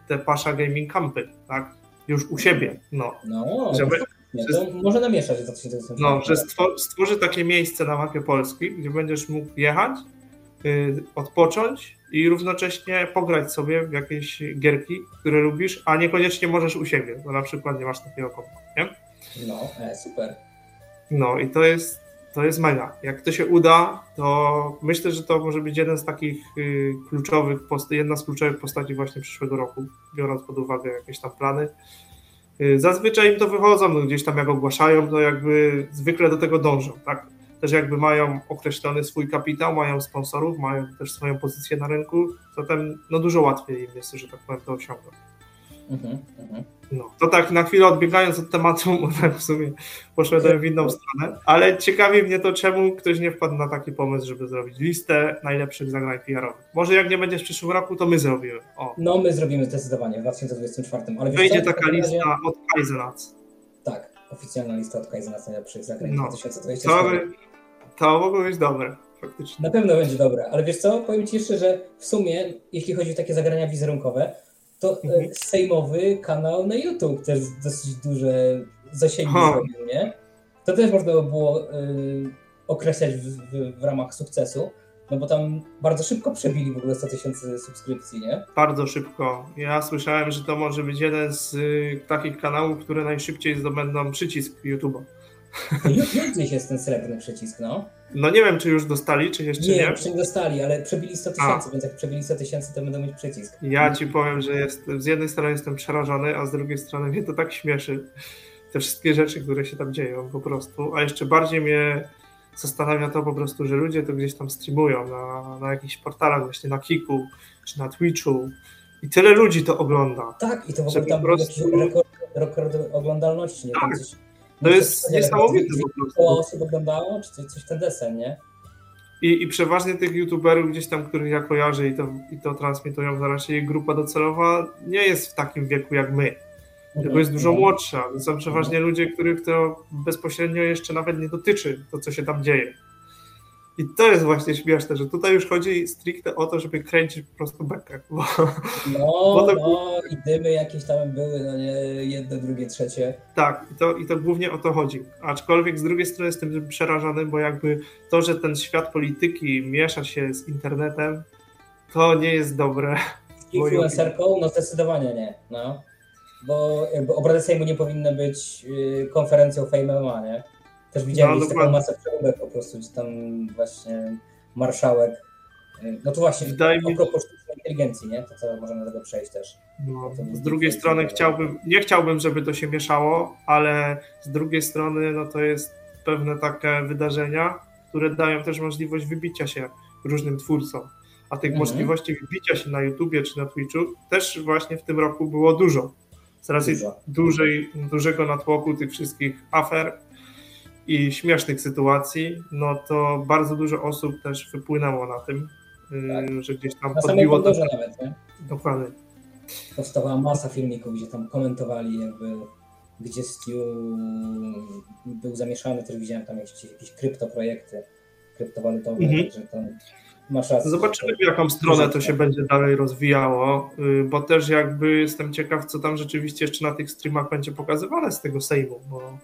C: te Pasza Gaming Campy, tak? Już u siebie, no.
B: No,
C: Żeby-
B: nie, to może namieszać w 2024.
C: No, że stwo- stworzy takie miejsce na mapie Polski, gdzie będziesz mógł jechać, y, odpocząć i równocześnie pograć sobie w jakieś gierki, które lubisz, a niekoniecznie możesz u siebie, bo na przykład nie masz takiego kompa, nie?
B: No, e, super.
C: No i to jest, to jest mega. Jak to się uda, to myślę, że to może być jeden z takich y, kluczowych, jedna z kluczowych postaci właśnie przyszłego roku, biorąc pod uwagę jakieś tam plany. Y, Zazwyczaj im to wychodzą, no gdzieś tam jak ogłaszają, to jakby zwykle do tego dążą, tak? Też jakby mają określony swój kapitał, mają sponsorów, mają też swoją pozycję na rynku, zatem no dużo łatwiej im jest, że tak powiem, to osiągnąć.
B: Mhm, mhm.
C: No, to tak na chwilę odbiegając od tematu, [laughs] bo tak w sumie poszedłem w inną stronę, ale ciekawi mnie to, czemu ktoś nie wpadł na taki pomysł, żeby zrobić listę najlepszych zagrań PR-owych. Może jak nie będzie w przyszłym roku, to my zrobimy. O,
B: No, my zrobimy zdecydowanie w 2024. Ale w
C: taka
B: razie-
C: lista od Kaizenats.
B: Tak, oficjalna lista od Kaizena z najlepszych zagrań
C: No.
B: 2024.
C: To, to mogło być dobre, faktycznie.
B: Na pewno będzie dobre, ale wiesz co, powiem Ci jeszcze, że w sumie, jeśli chodzi o takie zagrania wizerunkowe, to
C: Mhm.
B: e, sejmowy kanał na YouTube też dosyć duże zasięgi
C: Ha.
B: zrobił, nie? To też można by było e, określać w, w, w ramach sukcesu, no bo tam bardzo szybko przebili w ogóle 100 tysięcy subskrypcji, nie?
C: Bardzo szybko. Ja słyszałem, że to może być jeden z y, takich kanałów, które najszybciej zdobędą przycisk YouTube'a.
B: Już gdzieś jest ten srebrny przycisk, no.
C: No nie wiem, czy już dostali, czy jeszcze
B: Nie,
C: nie.
B: jeszcze nie dostali, ale przebili 100 tysięcy, więc jak przebili 100 tysięcy, to będą mieć przycisk.
C: Ja ci powiem, że jest, z jednej strony jestem przerażony, a z drugiej strony mnie to tak śmieszy, te wszystkie rzeczy, które się tam dzieją po prostu, a jeszcze bardziej mnie zastanawia to po prostu, że ludzie to gdzieś tam streamują na, na jakichś portalach, właśnie na Kiku czy na Twitchu i tyle ludzi to ogląda.
B: Tak, i to w ogóle tam jakiś rekord, rekord oglądalności. Nie?
C: Tak.
B: Coś,
C: to jest niesamowite po prostu.
B: osób oglądało, czy coś, coś ten desen, nie?
C: I, I przeważnie tych youtuberów gdzieś tam, których ja kojarzę i to, i to transmitują, to raczej grupa docelowa nie jest w takim wieku jak my. Tylko jest dużo młodsza. To są przeważnie ludzie, których to bezpośrednio jeszcze nawet nie dotyczy, to co się tam dzieje. I to jest właśnie śmieszne, że tutaj już chodzi stricte o to, żeby kręcić po prostu bekę. Bo,
B: no, [laughs] bo to... no i dymy jakieś tam były, no nie, jedno, drugie, trzecie.
C: Tak, i to, i to głównie o to chodzi. Aczkolwiek z drugiej strony jestem przerażony, bo jakby to, że ten świat polityki miesza się z internetem, to nie jest dobre.
B: Z influencerką? No zdecydowanie nie. No. Bo jakby obrady Sejmu nie powinny być y, konferencją Fame MMA, nie? Też widziałem no, taką masę przeróbek po prostu, gdzie tam właśnie marszałek. Y, no to właśnie, Wydaje mi... propos sztucznej inteligencji, nie? To co możemy do tego przejść też.
C: No, z drugiej strony chciałbym, nie chciałbym, żeby to się mieszało, ale z drugiej strony no to jest pewne takie wydarzenia, które dają też możliwość wybicia się różnym twórcom. A tych mhm. możliwości wybicia się na YouTubie czy na Twitchu też właśnie w tym roku było dużo. Z racji dużej, dużego natłoku tych wszystkich afer i śmiesznych sytuacji, no to bardzo dużo osób też wypłynęło na tym, y, tak. że gdzieś tam
B: na podbiło to. nawet, nie?
C: Dokładnie.
B: Powstawała masa filmików, gdzie tam komentowali jakby gdzie Stu był zamieszany, też widziałem tam jakieś, jakieś kryptoprojekty kryptowalutowe, mhm. także tam masz rację.
C: Zobaczymy w jaką stronę to się będzie dalej rozwijało, y, bo też jakby jestem ciekaw, co tam rzeczywiście jeszcze na tych streamach będzie pokazywane z tego Sejmu, bo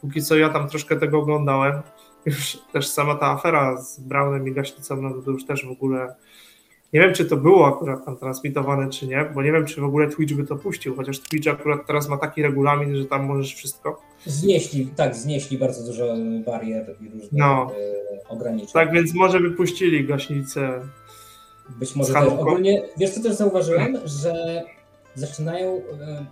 C: póki co ja tam troszkę tego oglądałem. Już też sama ta afera z Brownem i Gaśnicą, no to już też w ogóle nie wiem, czy to było akurat tam transmitowane, czy nie, bo nie wiem, czy w ogóle Twitch by to puścił, chociaż Twitch akurat teraz ma taki regulamin, że tam możesz wszystko.
B: Znieśli, tak, znieśli bardzo dużo barier i różnych no. E, ograniczeń.
C: Tak, więc może by puścili gaśnicę.
B: Być może też. Ogólnie, wiesz co też zauważyłem, że zaczynają e,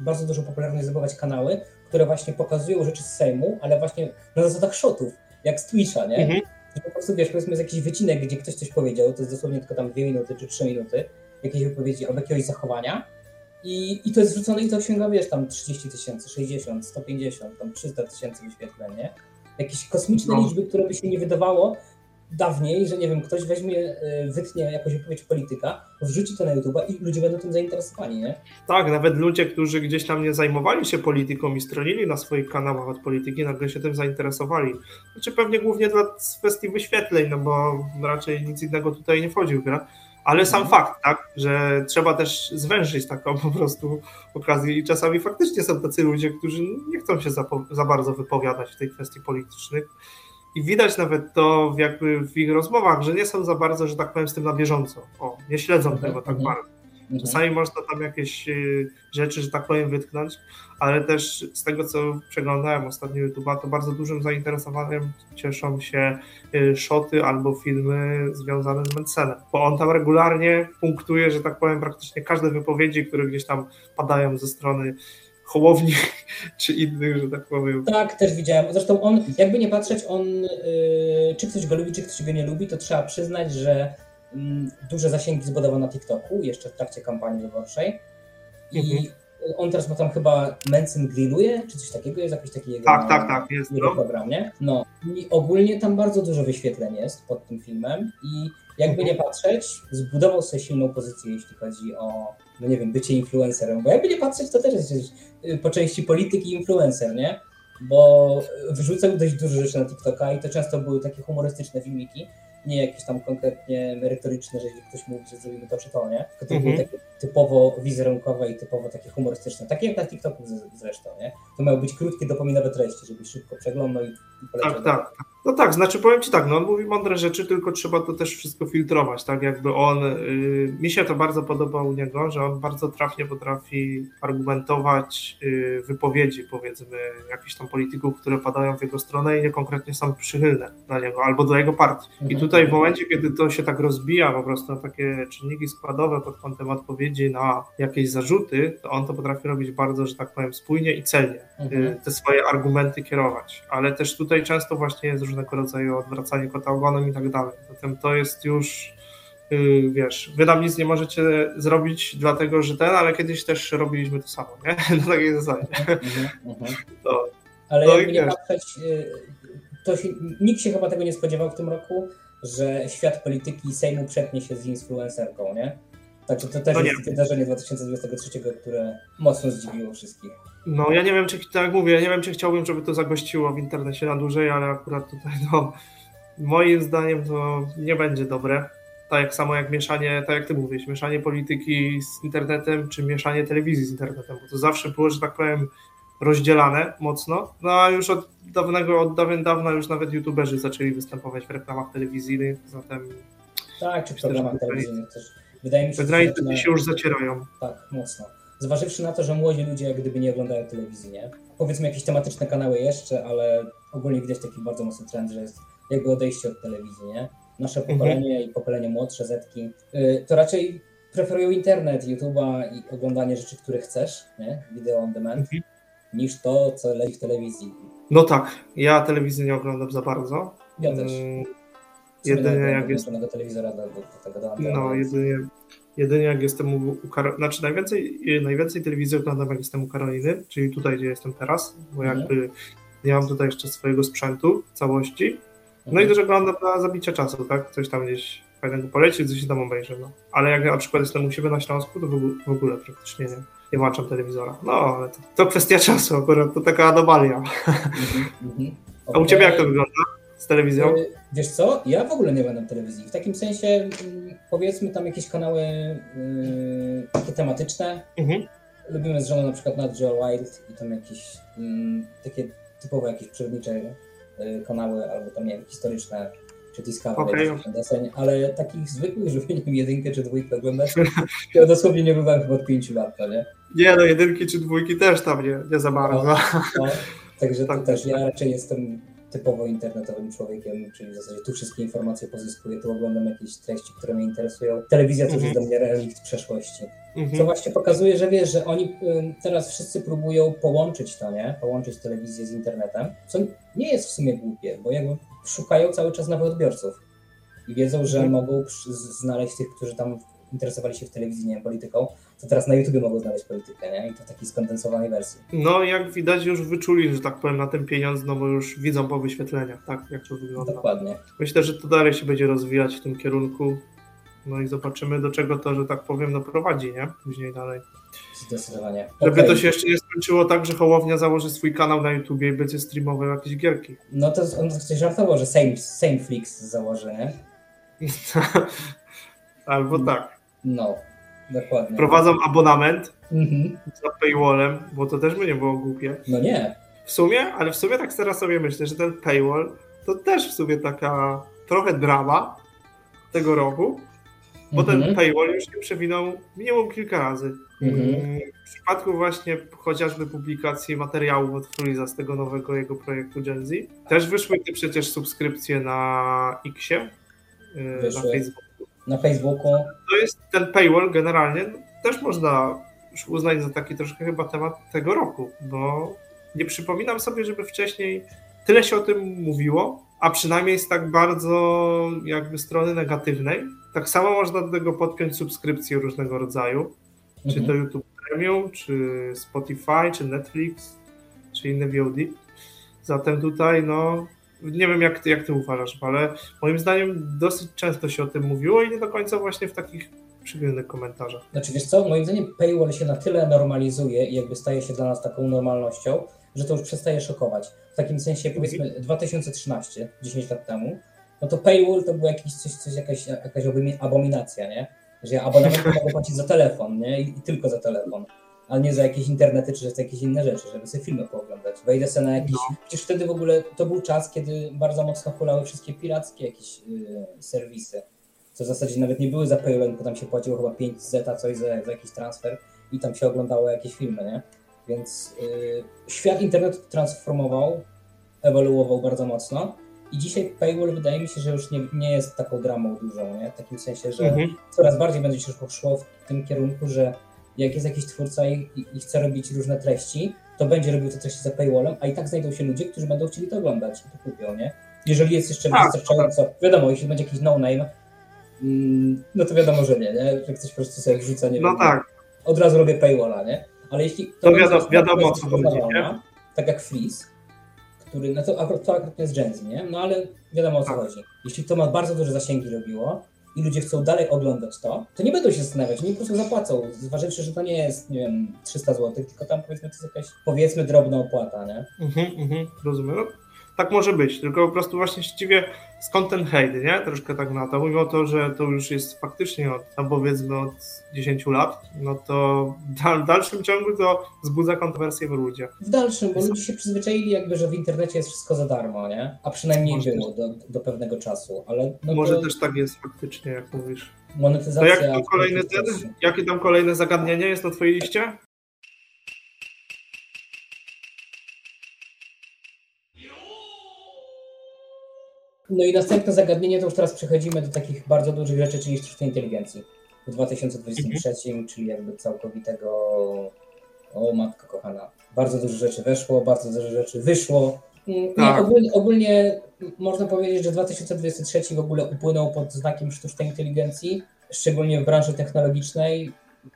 B: bardzo dużo popularność zdobywać kanały, które właśnie pokazują rzeczy z Sejmu, ale właśnie na zasadach shotów, jak z Twitcha, nie? Mhm. Po prostu wiesz, powiedzmy jest jakiś wycinek, gdzie ktoś coś powiedział, to jest dosłownie tylko tam dwie minuty czy trzy minuty, jakiejś wypowiedzi albo jakiegoś zachowania i, i to jest wrzucone i to osiąga, wiesz, tam 30 tysięcy, 60, 150, tam 300 tysięcy wyświetleń, nie? Jakieś kosmiczne no. liczby, które by się nie wydawało, dawniej, że nie wiem, ktoś weźmie, e, wytnie jakąś wypowiedź polityka, wrzuci to na YouTube i ludzie będą tym zainteresowani, nie?
C: Tak, nawet ludzie, którzy gdzieś tam nie zajmowali się polityką i stronili na swoich kanałach od polityki, nagle się tym zainteresowali. Znaczy pewnie głównie dla kwestii wyświetleń, no bo raczej nic innego tutaj nie wchodzi w grę. Ale sam mhm. fakt, tak, że trzeba też zwężyć taką po prostu okazję i czasami faktycznie są tacy ludzie, którzy nie chcą się za, za bardzo wypowiadać w tej kwestii politycznych i widać nawet to w, jakby w ich rozmowach, że nie są za bardzo, że tak powiem, z tym na bieżąco. O, nie śledzą mhm, tego tak bardzo. Mhm. Czasami można tam jakieś y, rzeczy, że tak powiem, wytknąć, ale też z tego, co przeglądałem ostatnio YouTube'a, to bardzo dużym zainteresowaniem cieszą się y, szoty albo filmy związane z Mencenem, bo on tam regularnie punktuje, że tak powiem, praktycznie każde wypowiedzi, które gdzieś tam padają ze strony Hołowni [laughs] czy innych, że tak powiem.
B: Tak, też widziałem. Zresztą on, jakby nie patrzeć, on, yy, czy ktoś go lubi, czy ktoś go nie lubi, to trzeba przyznać, że yy, duże zasięgi zbudował na TikToku, jeszcze w trakcie kampanii wyborczej. I mhm. on teraz ma tam chyba Mencen grilluje, czy coś takiego, jest jakiś taki jego,
C: tak, tak, tak, jest,
B: jego no. program, nie? No. I ogólnie tam bardzo dużo wyświetleń jest pod tym filmem i jakby nie patrzeć, zbudował sobie silną pozycję, jeśli chodzi o, no nie wiem, bycie influencerem, bo jakby nie patrzeć, to też jest y, po części polityk i influencer, nie? Bo wrzucał dość dużo rzeczy na TikToka i to często były takie humorystyczne filmiki, nie jakieś tam konkretnie merytoryczne, że jeśli ktoś mówi, że zrobimy to czy to, nie? Tylko to mhm. były takie typowo wizerunkowe i typowo takie humorystyczne, takie jak na TikToku zresztą, nie? To miały być krótkie, dopominowe treści, żebyś szybko przeglądał i, i poleciał.
C: Tak, tak. No tak, znaczy powiem Ci tak, no on mówi mądre rzeczy, tylko trzeba to też wszystko filtrować, tak jakby on, y, mi się to bardzo podoba u niego, że on bardzo trafnie potrafi argumentować y, wypowiedzi powiedzmy jakichś tam polityków, które padają w jego stronę i nie konkretnie są przychylne dla niego albo do jego partii. I
B: Mhm.
C: tutaj w momencie, kiedy to się tak rozbija po prostu na takie czynniki składowe pod kątem odpowiedzi na jakieś zarzuty, to on to potrafi robić bardzo, że tak powiem, spójnie i celnie
B: Mhm.
C: y, te swoje argumenty kierować, ale też tutaj często właśnie jest różnego rodzaju odwracanie kota ogonem i tak dalej. Zatem to jest już, y, wiesz, wy nam nic nie możecie zrobić dlatego, że ten, ale kiedyś też robiliśmy to samo, nie? [laughs] Na takiej zasadzie.
B: Mhm, mhm.
C: To,
B: Ale
C: No
B: jakby nie patrzeć, y, to się, nikt się chyba tego nie spodziewał w tym roku, że świat polityki Sejmu przetnie się z influencerką, nie? Także to też
C: No
B: jest wydarzenie 2023, które mocno zdziwiło wszystkich.
C: no ja nie wiem, czy, tak jak mówię, ja nie wiem, czy chciałbym, żeby to zagościło w internecie na dłużej, ale akurat tutaj, no, moim zdaniem to nie będzie dobre. Tak samo jak mieszanie, tak jak ty mówisz, mieszanie polityki z internetem, czy mieszanie telewizji z internetem, bo to zawsze było, że tak powiem, rozdzielane mocno. No a już od dawnego, od dawien dawna już nawet youtuberzy zaczęli występować w reklamach telewizyjnych, zatem
B: Tak, czy w programach telewizyjnych też. Wydaje mi się, że
C: się już zacierają.
B: Tak, mocno. Zważywszy na to, że młodzi ludzie jak gdyby nie oglądają telewizji, nie? Powiedzmy jakieś tematyczne kanały jeszcze, ale ogólnie widać taki bardzo mocny trend, że jest jakby odejście od telewizji, nie? Nasze
C: Mhm.
B: pokolenie i pokolenie młodsze, Zetki, y, to raczej preferują internet, YouTube'a i oglądanie rzeczy, które chcesz, nie? Video on demand,
C: Mhm.
B: niż to, co leci w telewizji.
C: No tak, ja telewizji nie oglądam za bardzo.
B: Ja też.
C: Jedynie jak
B: do
C: jest
B: włączonego telewizora do, do, do tego do anteny,
C: No, jedynie, jedynie jak jestem u, u Karo... Znaczy najwięcej, najwięcej telewizji oglądam jak jestem u Karoliny, czyli tutaj, gdzie jestem teraz, bo
B: Mhm.
C: jakby nie mam tutaj jeszcze swojego sprzętu w całości. No i
B: Mhm.
C: też oglądam na zabicie czasu, tak? Coś tam gdzieś fajnego poleci, coś się tam obejrzę, no. Ale jak na przykład jestem u siebie na Śląsku, to w ogóle, praktycznie nie, nie włączam telewizora. No, ale to, to kwestia czasu akurat, to taka anomalia.
B: Mhm, mhm.
C: A u Ciebie jak to wygląda telewizją?
B: Y, Wiesz co, ja w ogóle nie będę telewizji. W takim sensie mm, powiedzmy tam jakieś kanały y, takie tematyczne.
C: Mhm.
B: Lubimy z żoną na przykład Nat Geo Wild i tam jakieś mm, takie typowe jakieś przyrodnicze y, kanały albo tam nie wiem, historyczne czy Discovery, ten deseń, ale takich zwykłych, żeby nie wiem, jedynkę czy dwójkę oglądać, ja dosłownie nie oglądałem chyba od pięciu lat, to nie?
C: Nie, no jedynki czy dwójki też tam nie, nie za bardzo.
B: No, także to
C: Tak,
B: też
C: tak.
B: ja raczej jestem typowo internetowym człowiekiem, czyli w zasadzie tu wszystkie informacje pozyskuję, tu oglądam jakieś treści, które mnie interesują. Telewizja to już
C: Mhm.
B: jest dla mnie relikt przeszłości. Co
C: Mhm.
B: właśnie pokazuje, że wiesz, że oni teraz wszyscy próbują połączyć to, nie? Połączyć telewizję z internetem, co nie jest w sumie głupie, bo jakby szukają cały czas nowych odbiorców i wiedzą, że
C: Mhm.
B: mogą znaleźć tych, którzy tam interesowali się w telewizji, nie wiem, polityką, to teraz na YouTube mogą znaleźć politykę, nie? I to w takiej skondensowanej wersji.
C: No, jak widać, już wyczuli, że tak powiem, na ten pieniądz, no bo już widzą po wyświetleniach, tak, jak to wygląda.
B: Dokładnie.
C: Myślę, że to dalej się będzie rozwijać w tym kierunku. No i zobaczymy, do czego to, że tak powiem, doprowadzi, nie? Później dalej.
B: Zdecydowanie.
C: Żeby
B: Okej.
C: to się jeszcze nie skończyło tak, że Hołownia założy swój kanał na YouTubie i będzie streamował jakieś gierki.
B: No to on coś żartował, że Same, Same Flix założy, nie? [laughs]
C: Albo tak.
B: No, dokładnie.
C: Wprowadzam abonament
B: Mhm.
C: za paywallem, bo to też by nie było głupie.
B: No nie.
C: W sumie, ale w sumie tak teraz sobie myślę, że ten paywall to też w sumie taka trochę drama tego roku, bo ten
B: Mhm.
C: paywall już się przewinął minimum kilka razy.
B: Mhm.
C: Mm, W przypadku właśnie chociażby publikacji materiałów od Freeza z tego nowego jego projektu Gen Z, też wyszły te przecież subskrypcje na Xie, yy, na. Facebooku.
B: Na Facebooku.
C: To jest ten paywall generalnie, no, też można już uznać za taki troszkę chyba temat tego roku, bo nie przypominam sobie, żeby wcześniej tyle się o tym mówiło, a przynajmniej z tak bardzo jakby strony negatywnej. Tak samo można do tego podpiąć subskrypcje różnego rodzaju, czy
B: Mhm.
C: to YouTube Premium, czy Spotify, czy Netflix, czy inne VOD. Zatem tutaj, no, nie wiem jak ty, jak ty uważasz, ale moim zdaniem dosyć często się o tym mówiło i nie do końca właśnie w takich przychylnych komentarzach.
B: Znaczy wiesz co, moim zdaniem paywall się na tyle normalizuje i jakby staje się dla nas taką normalnością, że to już przestaje szokować. W takim sensie powiedzmy 2013, 10 lat temu, no to paywall to było jakiś coś, coś jakaś, jakaś abomi- abominacja, nie? Że ja abonament mogę płacić za telefon, nie? I, I tylko za telefon. Ale nie za jakieś internety czy za jakieś inne rzeczy, żeby sobie filmy pooglądać. Wejdę sobie na jakiś... No. Przecież wtedy w ogóle to był czas, kiedy bardzo mocno hulały wszystkie pirackie jakieś yy, serwisy, co w zasadzie nawet nie były za paywall, bo tam się płaciło chyba 5 zeta coś za, za jakiś transfer i tam się oglądało jakieś filmy, nie? Więc yy, świat internetu transformował, ewoluował bardzo mocno i dzisiaj paywall wydaje mi się, że już nie, nie jest taką dramą dużą, nie? W takim sensie, że mhm. coraz bardziej będzie się szło w tym kierunku, że jak jest jakiś twórca i, i, chce robić różne treści, to będzie robił te treści za paywallem, a i tak znajdą się ludzie, którzy będą chcieli to oglądać i to kupią, nie? Jeżeli jest jeszcze tak, wystarczająco, tak. wiadomo, jeśli będzie jakiś no-name, mm, no to wiadomo, że nie, nie? Że ktoś po prostu sobie wrzuca, nie
C: No wiem, tak.
B: Od razu robię paywalla, nie? Ale jeśli...
C: To, to wiadomo, wiadomo co chodzi, nie?
B: Tak jak Freeze, który, no to akurat, to akurat jest Gen Z, nie? No ale wiadomo o co tak. chodzi. Jeśli to ma bardzo duże zasięgi robiło, i ludzie chcą dalej oglądać to, to nie będą się zastanawiać, oni po prostu zapłacą, zważywszy, że to nie jest, nie wiem, 300 zł, tylko tam powiedzmy to jest jakaś, powiedzmy, drobna opłata, nie?
C: Mhm, mhm, rozumiem. No, tak może być, tylko po prostu właśnie dziwię, skąd ten hejt, nie? Troszkę tak na to. Mimo to, że to już jest faktycznie od, tam powiedzmy od 10 lat, no to w dalszym ciągu to wzbudza kontrowersje w ludziach.
B: W dalszym, bo ludzie się przyzwyczaili jakby, że w internecie jest wszystko za darmo, nie? A przynajmniej Może było do, do pewnego czasu, ale...
C: No Może to... też tak jest faktycznie, jak mówisz.
B: Monetyzacja...
C: To jak tam kolejne, jakie tam kolejne zagadnienie jest na twojej liście?
B: No i następne zagadnienie to już teraz przechodzimy do takich bardzo dużych rzeczy, czyli sztucznej inteligencji. W 2023, mhm. czyli jakby całkowitego. O matko kochana. Bardzo dużo rzeczy weszło, bardzo dużo rzeczy wyszło. Nie, tak. ogólnie, ogólnie można powiedzieć, że 2023 w ogóle upłynął pod znakiem sztucznej inteligencji, szczególnie w branży technologicznej.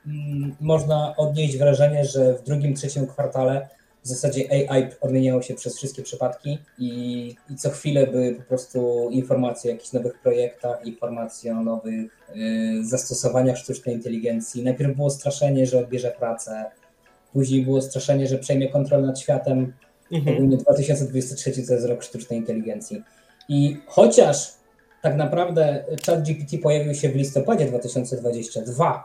B: Mm, można odnieść wrażenie, że w drugim, trzecim kwartale w zasadzie AI odmieniało się przez wszystkie przypadki i, i co chwilę były po prostu informacje o jakichś nowych projektach, informacje o nowych y, zastosowaniach sztucznej inteligencji. Najpierw było straszenie, że odbierze pracę, później było straszenie, że przejmie kontrolę nad światem. Mhm. Ogólnie 2023 to jest rok sztucznej inteligencji. I chociaż tak naprawdę ChatGPT pojawił się w listopadzie 2022,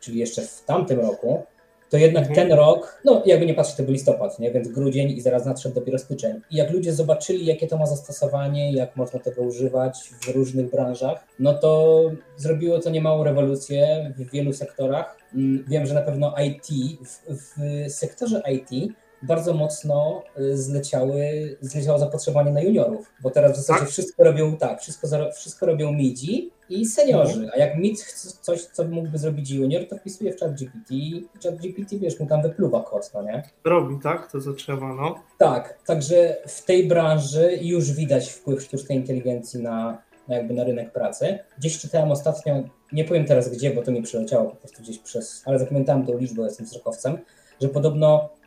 B: czyli jeszcze w tamtym roku, to jednak mhm. ten rok, no jakby nie patrzeć, to był listopad, nie? więc grudzień i zaraz nadszedł dopiero styczeń. I jak ludzie zobaczyli, jakie to ma zastosowanie, jak można tego używać w różnych branżach, no to zrobiło to niemałą rewolucję w wielu sektorach. Mm, wiem, że na pewno IT, w, w sektorze IT bardzo mocno y, zleciały, zleciało zapotrzebowanie na juniorów, bo teraz w zasadzie tak? wszystko robią tak, wszystko, wszystko robią midzi i seniorzy, mhm. a jak mid chce coś, co mógłby zrobić junior, to wpisuje w chat GPT i chat GPT, wiesz, mu tam wypluwa kod, no nie?
C: Robi, tak? To co trzeba, no.
B: Tak, także w tej branży już widać wpływ sztucznej inteligencji na, na jakby na rynek pracy. Gdzieś czytałem ostatnio, nie powiem teraz gdzie, bo to mi przyleciało po prostu gdzieś przez, ale zapamiętałem tą liczbę, jestem wzrokowcem, że podobno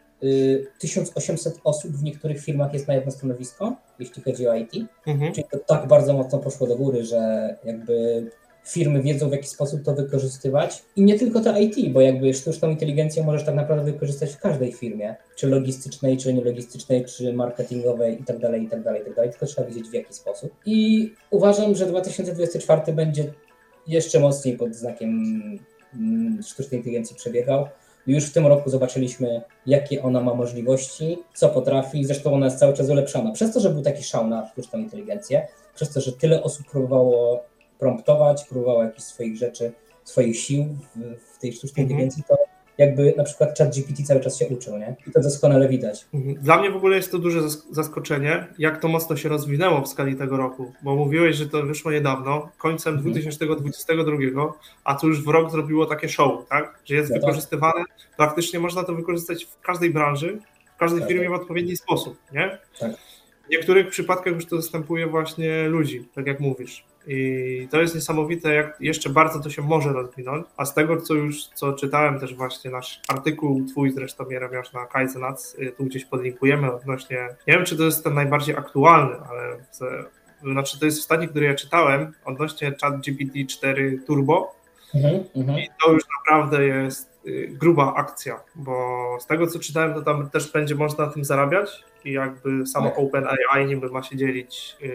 B: 1800 osób w niektórych firmach jest na jedno stanowisko, jeśli chodzi o IT. Mhm. Czyli to tak bardzo mocno poszło do góry, że jakby firmy wiedzą w jaki sposób to wykorzystywać. I nie tylko to IT, bo jakby sztuczną inteligencję możesz tak naprawdę wykorzystać w każdej firmie, czy logistycznej, czy nielogistycznej, czy marketingowej i tak dalej, i tak dalej, i tak dalej, tylko trzeba wiedzieć w jaki sposób. I uważam, że 2024 będzie jeszcze mocniej pod znakiem mm, sztucznej inteligencji przebiegał. Już w tym roku zobaczyliśmy, jakie ona ma możliwości, co potrafi. Zresztą ona jest cały czas ulepszana. Przez to, że był taki szał na sztuczną inteligencję, przez to, że tyle osób próbowało promptować, próbowało jakichś swoich rzeczy, swoich sił w, w tej sztucznej mhm. inteligencji, to jakby na przykład chat GPT cały czas się uczył, nie? I to doskonale widać.
C: Mhm. Dla mnie w ogóle jest to duże zaskoczenie, jak to mocno się rozwinęło w skali tego roku, bo mówiłeś, że to wyszło niedawno, końcem mhm. 2022, a tu już w rok zrobiło takie show, tak? Że jest no tak. wykorzystywane, praktycznie można to wykorzystać w każdej branży, w każdej tak, firmie tak. w odpowiedni sposób, nie? Tak. W niektórych przypadkach już to zastępuje właśnie ludzi, tak jak mówisz. I to jest niesamowite, jak jeszcze bardzo to się może rozwinąć. A z tego, co już co czytałem, też właśnie nasz artykuł, twój zresztą Jeremiasz na Kaizenac, y, tu gdzieś podlinkujemy odnośnie, nie wiem, czy to jest ten najbardziej aktualny, ale znaczy to jest ostatni, który ja czytałem odnośnie chat GPT-4 Turbo. Mhm, mhm. I to już naprawdę jest gruba akcja, bo z tego co czytałem, to tam też będzie można na tym zarabiać i jakby samo tak. OpenAI niby ma się dzielić yy,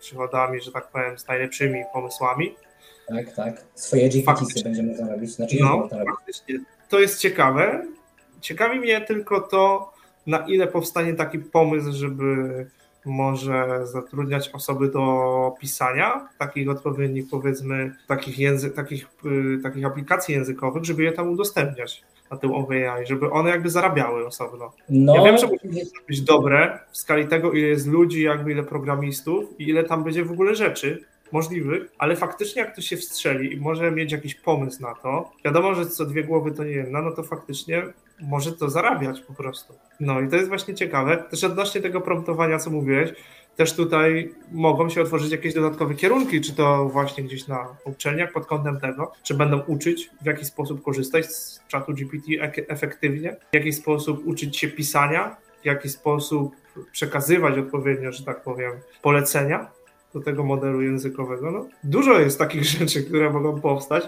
C: przychodami, że tak powiem, z najlepszymi pomysłami.
B: Tak, tak. Swoje GPT będzie można robić, znaczy
C: no, faktycznie. To jest ciekawe, ciekawi mnie tylko to, na ile powstanie taki pomysł, żeby może zatrudniać osoby do pisania takich odpowiednich, powiedzmy, takich, języ- takich, y, takich aplikacji językowych, żeby je tam udostępniać na tym OpenAI, żeby one jakby zarabiały osobno.
B: No,
C: Ja wiem, że musi być dobre w skali tego, ile jest ludzi, jakby ile programistów i ile tam będzie w ogóle rzeczy możliwych, ale faktycznie jak to się wstrzeli i może mieć jakiś pomysł na to, wiadomo, że co dwie głowy to nie jedna, no to faktycznie może to zarabiać po prostu. No i to jest właśnie ciekawe. Też odnośnie tego promptowania, co mówiłeś, też tutaj mogą się otworzyć jakieś dodatkowe kierunki, czy to właśnie gdzieś na uczelniach pod kątem tego, czy będą uczyć w jaki sposób korzystać z czatu GPT ek- efektywnie, w jaki sposób uczyć się pisania, w jaki sposób przekazywać odpowiednio, że tak powiem, polecenia do tego modelu językowego. No, dużo jest takich [laughs] rzeczy, które mogą powstać.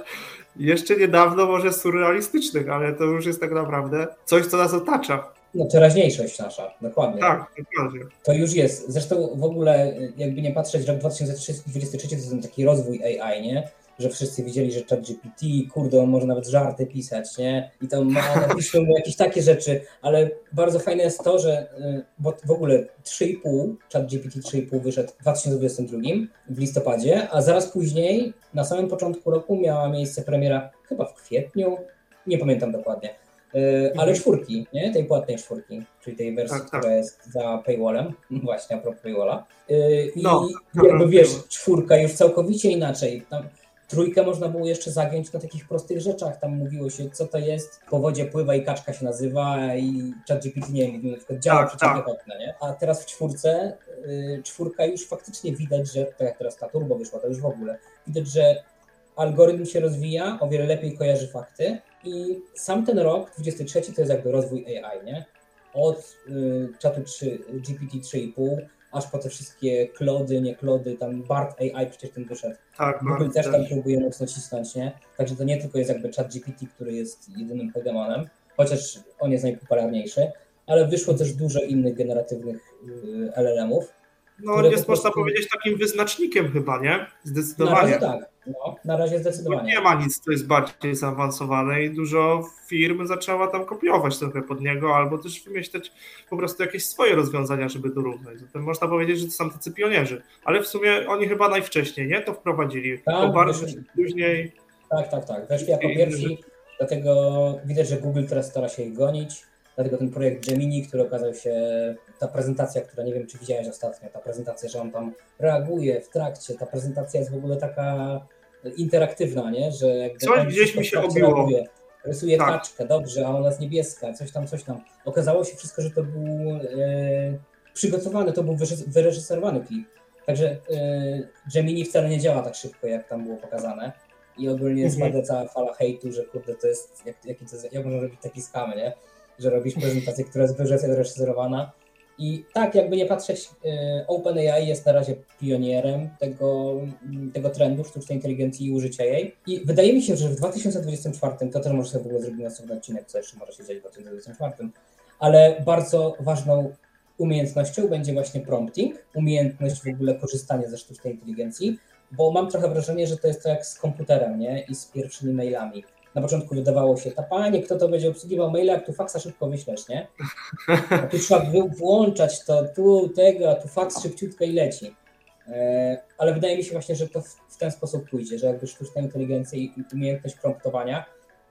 C: Jeszcze niedawno może surrealistycznych, ale to już jest tak naprawdę coś, co nas otacza.
B: no teraźniejszość nasza, dokładnie.
C: Tak, dokładnie.
B: To już jest. Zresztą w ogóle, jakby nie patrzeć, rok 2023 to jest taki rozwój AI, nie? Że wszyscy widzieli, że ChatGPT, kurde, on może nawet żarty pisać, nie? I tam napiszą mu jakieś takie rzeczy, ale bardzo fajne jest to, że y, bo w ogóle 3,5, ChatGPT 3,5 wyszedł w 2022 w listopadzie, a zaraz później, na samym początku roku miała miejsce premiera chyba w kwietniu, nie pamiętam dokładnie. Y, Ale
C: Mhm.
B: czwórki, nie? Tej płatnej czwórki, czyli tej wersji,
C: Tak, tak.
B: która jest za paywallem, [laughs] właśnie a propos paywalla. Y, I
C: No.
B: jakby [laughs] wiesz, czwórka już całkowicie inaczej. Tam trójkę można było jeszcze zagiąć na takich prostych rzeczach. Tam mówiło się, co to jest, po wodzie pływa i kaczka się nazywa i ChatGPT nie wiem, na przykład działa
C: Tak,
B: przeciwpiechotne, nie? A teraz w czwórce, y, czwórka już faktycznie widać, że, tak jak teraz ta turbo wyszła, to już w ogóle, widać, że algorytm się rozwija, o wiele lepiej kojarzy fakty i sam ten rok, 23, to jest jakby rozwój AI, nie? Od y, czatu 3, GPT 3,5 aż po te wszystkie klody, nie klody, tam BART AI przecież ten wyszedł.
C: Tak,
B: Google też tam próbuje mocno cisnąć, nie? Także to nie tylko jest jakby chat GPT, który jest jedynym hegemonem, chociaż on jest najpopularniejszy, ale wyszło też dużo innych generatywnych y, LLM-ów.
C: No
B: które
C: jest
B: po
C: można
B: prostu-
C: powiedzieć takim wyznacznikiem chyba, nie?
B: Na razie
C: Zdecydowanie.
B: tak, no, na razie zdecydowanie.
C: nie ma nic, co jest bardziej zaawansowane i dużo firm zaczęła tam kopiować trochę pod niego, albo też wymyślać po prostu jakieś swoje rozwiązania, żeby dorównać. Zatem można powiedzieć, że to są tacy pionierzy. Ale w sumie oni chyba najwcześniej, nie? To wprowadzili.
B: Tak,
C: bardzo później.
B: Tak, tak, tak. Weszli jako pierwsi, dlatego widać, że Google teraz stara się ich gonić. Dlatego ten projekt Gemini, który okazał się, ta prezentacja, która nie wiem, czy widziałeś ostatnio, ta prezentacja, że on tam reaguje w trakcie, ta prezentacja jest w ogóle taka interaktywna, nie? Że jakby
C: Coś gdzieś mi się obiło.
B: reaguje. Rysuje
C: Tak.
B: kaczkę, dobrze, a ona jest niebieska, coś tam, coś tam. Okazało się wszystko, że to był e, przygotowany, to był wyreżys- wyreżyserowany klip. Także e, Gemini wcale nie działa tak szybko, jak tam było pokazane. I ogólnie
C: Mhm.
B: spada cała fala hejtu, że kurde, to jest, jak, jaki to jest, jak można robić taki skamy, nie? Że robisz prezentację, która jest wyreżyserowana. I tak, jakby nie patrzeć, e, OpenAI jest na razie pionierem tego, m, tego trendu sztucznej inteligencji i użycia jej. I wydaje mi się, że w 2024, to też może sobie w ogóle zrobimy osobny odcinek, co jeszcze może się dziać w 2024, ale bardzo ważną umiejętnością będzie właśnie prompting, umiejętność w ogóle korzystania ze sztucznej inteligencji, bo mam trochę wrażenie, że to jest to jak z komputerem, nie? I z pierwszymi mailami. Na początku wydawało się, ta panie, kto to będzie obsługiwał maila, jak tu faksa szybko wyślesz, nie? A tu trzeba włączać to, tu tego, a tu faks szybciutko i leci. E, Ale wydaje mi się właśnie, że to w, w ten sposób pójdzie, że jakby sztuczna inteligencja i umiejętność promptowania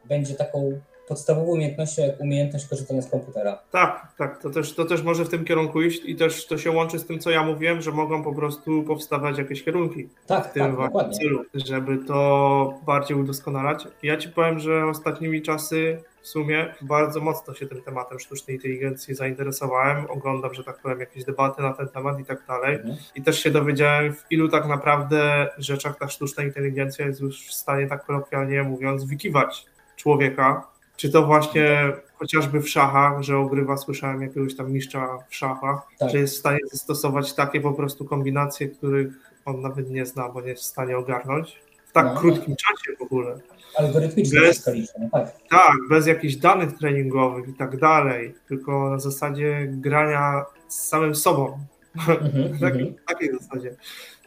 B: będzie taką podstawową umiejętnością, jak umiejętność korzystania z komputera.
C: Tak, tak, to też, to też może w tym kierunku iść i też to się łączy z tym, co ja mówiłem, że mogą po prostu powstawać jakieś kierunki
B: Tak,
C: w tym
B: tak,
C: celu, żeby to bardziej udoskonalać. Ja ci powiem, że ostatnimi czasy w sumie bardzo mocno się tym tematem sztucznej inteligencji zainteresowałem. Oglądam, że tak powiem, jakieś debaty na ten temat i tak dalej.
B: Mhm.
C: I też się dowiedziałem, w ilu tak naprawdę rzeczach ta sztuczna inteligencja jest już w stanie, tak kolokwialnie mówiąc, wykiwać człowieka. Czy to właśnie chociażby w szachach, że ogrywa, słyszałem jakiegoś tam mistrza w szachach,
B: Tak.
C: że jest w stanie zastosować takie po prostu kombinacje, których on nawet nie zna, bo nie jest w stanie ogarnąć. W tak
B: No.
C: krótkim czasie w ogóle.
B: Algorytmicznie
C: Bez-
B: no tak.
C: Tak, bez jakichś danych treningowych i tak dalej, tylko na zasadzie grania z samym sobą.
B: Mhm, [laughs]
C: Tak,
B: mhm.
C: w takiej zasadzie.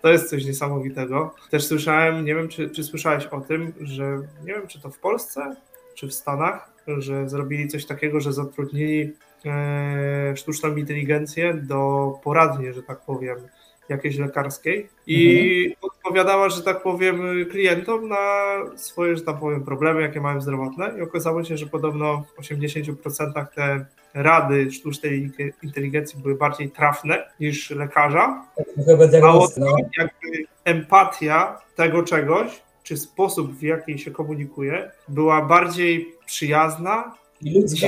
C: To jest coś niesamowitego. Też słyszałem, nie wiem, czy, czy słyszałeś o tym, że nie wiem, czy to w Polsce, czy w Stanach, że zrobili coś takiego, że zatrudnili e, sztuczną inteligencję do poradni, że tak powiem, jakiejś lekarskiej i mhm. odpowiadała, że tak powiem, klientom na swoje, że tak powiem, problemy, jakie mają zdrowotne i okazało się, że podobno w 80% te rady sztucznej inteligencji były bardziej trafne niż lekarza. Mało no. jakby empatia tego czegoś, czy sposób, w jaki się komunikuje, była bardziej przyjazna
B: i ludzka,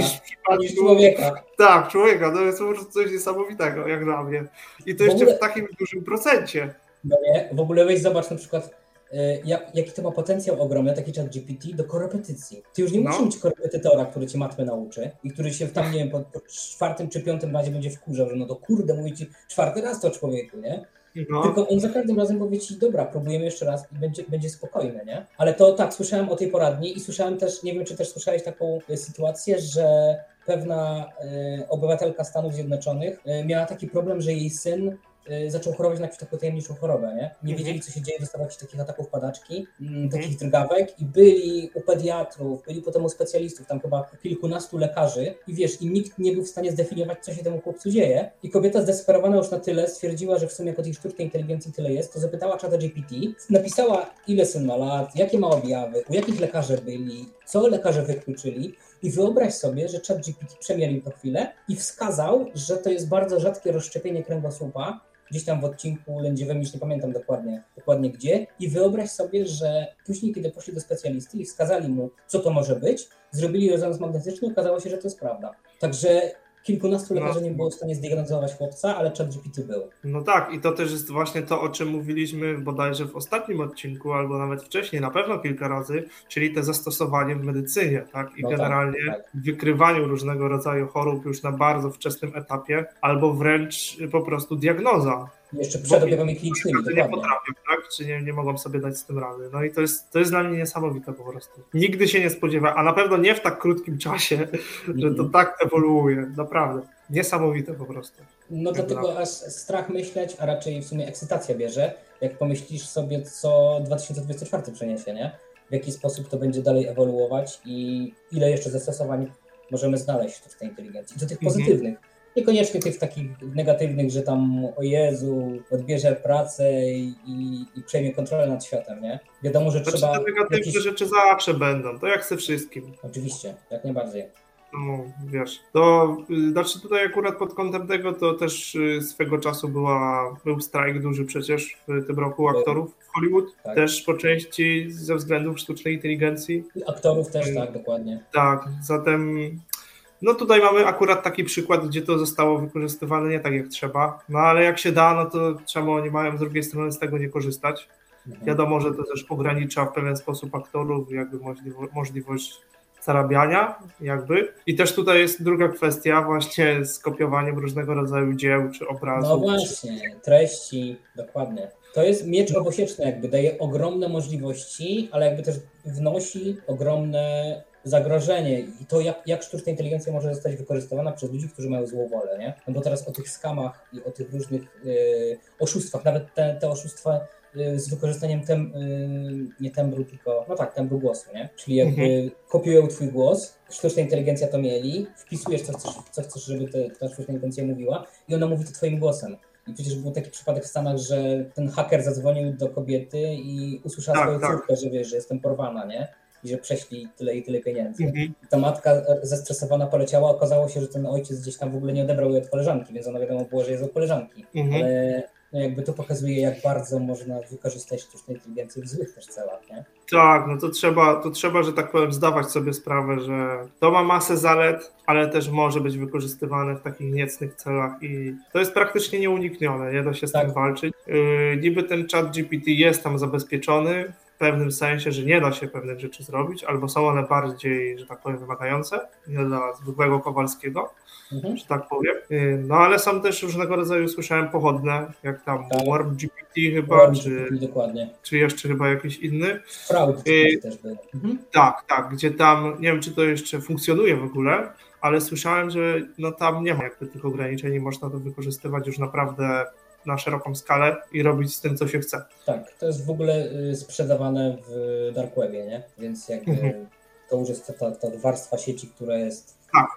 B: niż człowieka.
C: Tak, człowieka, to jest po prostu coś niesamowitego, jak dla mnie. I to w jeszcze ogóle, w takim dużym procencie.
B: No nie, w ogóle weź zobacz na przykład, e, jak, jaki to ma potencjał ogromny, taki chat GPT do korepetycji. Ty już nie musisz no. mieć korepetytora, który ci matmy nauczy i który się tam, nie wiem, po, po czwartym czy piątym razie będzie wkurzał, że no to kurde, mówi ci czwarty raz to człowieku, nie? No. Tylko on za każdym razem powie ci, dobra, próbujemy jeszcze raz i będzie, będzie spokojne, nie? Ale to tak, słyszałem o tej poradni i słyszałem też, nie wiem, czy też słyszałeś taką e, sytuację, że pewna y, obywatelka Stanów Zjednoczonych y, miała taki problem, że jej syn zaczął chorować na jakąś taką tajemniczą chorobę, nie? Nie mhm. wiedzieli, co się dzieje, dostawał jakichś takich ataków padaczki, mm, mhm. takich drgawek i byli u pediatrów, byli potem u specjalistów, tam chyba kilkunastu lekarzy i wiesz, i nikt nie był w stanie zdefiniować, co się temu chłopcu dzieje i kobieta zdesperowana już na tyle stwierdziła, że w sumie jako tej sztucznej inteligencji tyle jest, to zapytała czata GPT, napisała ile syn ma lat, jakie ma objawy, u jakich lekarzy byli, co lekarze wykluczyli i wyobraź sobie, że ChatGPT przemielił to chwilę i wskazał, że to jest bardzo rzadkie rozszczepienie kręgosłupa, gdzieś tam w odcinku lędziowym, już nie pamiętam dokładnie, dokładnie gdzie. I wyobraź sobie, że później, kiedy poszli do specjalisty i wskazali mu, co to może być, zrobili rezonans magnetyczny, okazało się, że to jest prawda. Także kilkunastu lekarzy no. nie było w stanie zdiagnozować chłopca, ale ChatGPT był.
C: No tak, i to też jest właśnie to, o czym mówiliśmy bodajże w ostatnim odcinku, albo nawet wcześniej, na pewno kilka razy, czyli te zastosowanie w medycynie, tak? I no tak, generalnie tak, tak. wykrywaniu różnego rodzaju chorób już na bardzo wczesnym etapie, albo wręcz po prostu diagnoza.
B: Jeszcze przed objawami klinicznymi.
C: Nie potrafią, tak? Czy nie, nie mogą sobie dać z tym rady. No i to jest, to jest dla mnie niesamowite po prostu. Nigdy się nie spodziewałem, a na pewno nie w tak krótkim czasie, że to tak ewoluuje. Naprawdę. Niesamowite po prostu.
B: No dlatego aż strach myśleć, a raczej w sumie ekscytacja bierze, jak pomyślisz sobie, co 2024 przeniesie, nie? W jaki sposób to będzie dalej ewoluować i ile jeszcze zastosowań możemy znaleźć w tej inteligencji. Do tych mhm. Niekoniecznie tych takich negatywnych, że tam o Jezu, odbierze pracę i, i, przejmie kontrolę nad światem, nie? Wiadomo, że znaczy, trzeba...
C: Te negatywne jakieś... rzeczy zawsze będą, to jak ze wszystkim.
B: Oczywiście, jak najbardziej.
C: No, wiesz, to znaczy tutaj akurat pod kątem tego to też y, swego czasu była, był strajk duży przecież w tym roku aktorów w Hollywood, tak. też po części ze względów sztucznej inteligencji.
B: Aktorów też, y, tak, dokładnie.
C: Tak, zatem no tutaj mamy akurat taki przykład, gdzie to zostało wykorzystywane nie tak jak trzeba, no ale jak się da, no to czemu nie mają z drugiej strony z tego nie korzystać. Mhm. Wiadomo, że to też ogranicza w pewien sposób aktorów, jakby możliwość, możliwość zarabiania, jakby. I też tutaj jest druga kwestia, właśnie z kopiowaniem różnego rodzaju dzieł czy obrazów.
B: No właśnie, czy... treści, dokładnie. To jest miecz obosieczny, jakby daje ogromne możliwości, ale jakby też wnosi ogromne zagrożenie i to, jak, jak sztuczna inteligencja może zostać wykorzystywana przez ludzi, którzy mają złą wolę, nie? No bo teraz o tych skamach i o tych różnych y, oszustwach, nawet te, te oszustwa y, z wykorzystaniem tem, y, nie tembru, tylko, no tak, tembru głosu, nie? Czyli jakby mhm. kopiują twój głos, sztuczna inteligencja to mieli, wpisujesz co chcesz, co chcesz żeby te, ta sztuczna inteligencja mówiła i ona mówi to twoim głosem. I przecież był taki przypadek w Stanach, że ten haker zadzwonił do kobiety i usłyszał tak, swoją tak. córkę, że wiesz, że jestem porwana, nie? I że prześli tyle i tyle pieniędzy. Mhm. Ta matka e, zestresowana poleciała, okazało się, że ten ojciec gdzieś tam w ogóle nie odebrał jej od koleżanki, więc ona wiadomo było, że jest od koleżanki. Mhm. Ale no jakby to pokazuje, jak bardzo można wykorzystać sztuczną inteligencję w złych też celach, nie?
C: Tak, no to trzeba, to trzeba, że tak powiem, zdawać sobie sprawę, że to ma masę zalet, ale też może być wykorzystywane w takich niecnych celach i to jest praktycznie nieuniknione, nie da się z tak. tym walczyć. Yy, niby ten chat GPT jest tam zabezpieczony, w pewnym sensie, że nie da się pewnych rzeczy zrobić, albo są one bardziej, że tak powiem, wymagające, nie dla zwykłego Kowalskiego, mhm. że tak powiem. Y, no ale są też różnego rodzaju, słyszałem, pochodne, jak tam tak. Warp GPT chyba, Warp czy, GPT, dokładnie. czy jeszcze chyba jakiś inny.
B: Fraud y też był.
C: Mhm. Tak, tak, gdzie tam, nie wiem, czy to jeszcze funkcjonuje w ogóle, ale słyszałem, że no tam nie ma jakby tych ograniczeń i można to wykorzystywać już naprawdę na szeroką skalę i robić z tym, co się chce.
B: Tak, to jest w ogóle y, sprzedawane w dark webie, nie? Więc jakby mhm. to już jest ta, ta, warstwa sieci, która jest
C: Tak,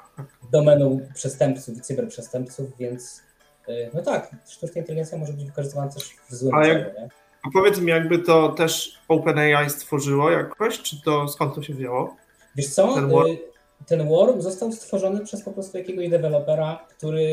B: domeną przestępców i cyberprzestępców, więc y, no tak, sztuczna inteligencja może być wykorzystywana też w złym
C: Ale
B: celu, nie?
C: A powiedz mi, jakby to też OpenAI stworzyło jakoś, czy to skąd to się wzięło?
B: Wiesz co,
C: Ten
B: ten worm został stworzony przez po prostu jakiegoś dewelopera, który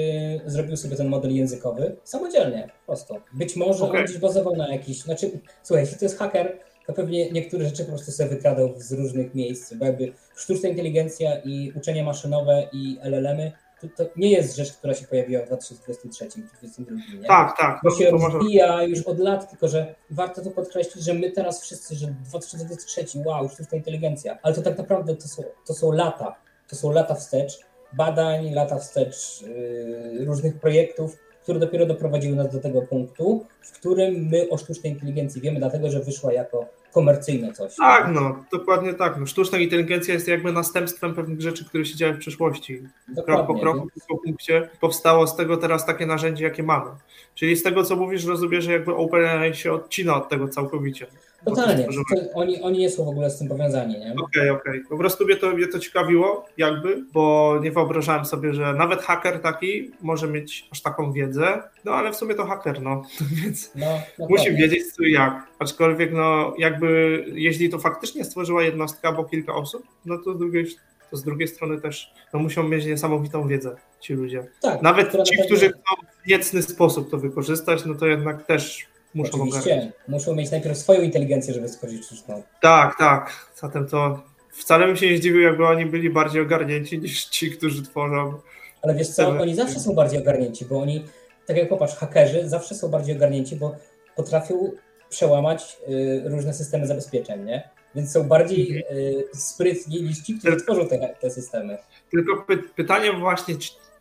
B: zrobił sobie ten model językowy samodzielnie, po prostu. Być może
C: Okej.
B: on gdzieś bazował na jakiś, znaczy, słuchaj, jeśli to jest haker, to pewnie niektóre rzeczy po prostu sobie wykradał z różnych miejsc, bo jakby sztuczna inteligencja i uczenie maszynowe i LLM-y to, to nie jest rzecz, która się pojawiła w 2023 czy 2022, nie?
C: Tak, tak.
B: Bo się
C: to może...
B: rozwija już od lat, tylko że warto tu podkreślić, że my teraz wszyscy, że 2023, wow, sztuczna inteligencja, ale to tak naprawdę to są, to są lata, to są lata wstecz badań, lata wstecz yy, różnych projektów, które dopiero doprowadziły nas do tego punktu, w którym my o sztucznej inteligencji wiemy, dlatego że wyszła jako komercyjne coś.
C: Tak, no, dokładnie tak. No, sztuczna inteligencja jest jakby następstwem pewnych rzeczy, które się działy w przeszłości. Krok po
B: Dokładnie,
C: kroku,
B: więc-
C: po punkcie powstało z tego teraz takie narzędzie, jakie mamy. Czyli z tego, co mówisz, rozumiem, że jakby OpenAI się odcina od tego całkowicie.
B: Totalnie, oni, oni nie są w ogóle z tym powiązani, nie?
C: Okej, okej. Po prostu mnie to, mnie to ciekawiło, jakby, bo nie wyobrażałem sobie, że nawet haker taki może mieć aż taką wiedzę. No ale w sumie to haker, no. [laughs] Więc
B: No,
C: musi wiedzieć co i jak. Aczkolwiek, no, jakby, jeśli to faktycznie stworzyła jednostka albo kilka osób, no to z drugiej, to z drugiej strony też no, muszą mieć niesamowitą wiedzę ci ludzie.
B: Tak,
C: Nawet ci, którzy chcą w niecny sposób to wykorzystać, no to jednak też muszą ogarnąć.
B: Oczywiście, muszą mieć najpierw swoją inteligencję, żeby stworzyć sztuczną.
C: Tak, tak. Zatem to wcale bym się nie zdziwił, jakby oni byli bardziej ogarnięci niż ci, którzy tworzą.
B: Ale wiesz co, oni zawsze są bardziej ogarnięci, bo oni, tak jak popatrz, hakerzy zawsze są bardziej ogarnięci, bo potrafią przełamać y, różne systemy zabezpieczeń, nie? Więc są bardziej y, sprytni niż ci, którzy tworzą te, te systemy.
C: Tylko py pytanie właśnie,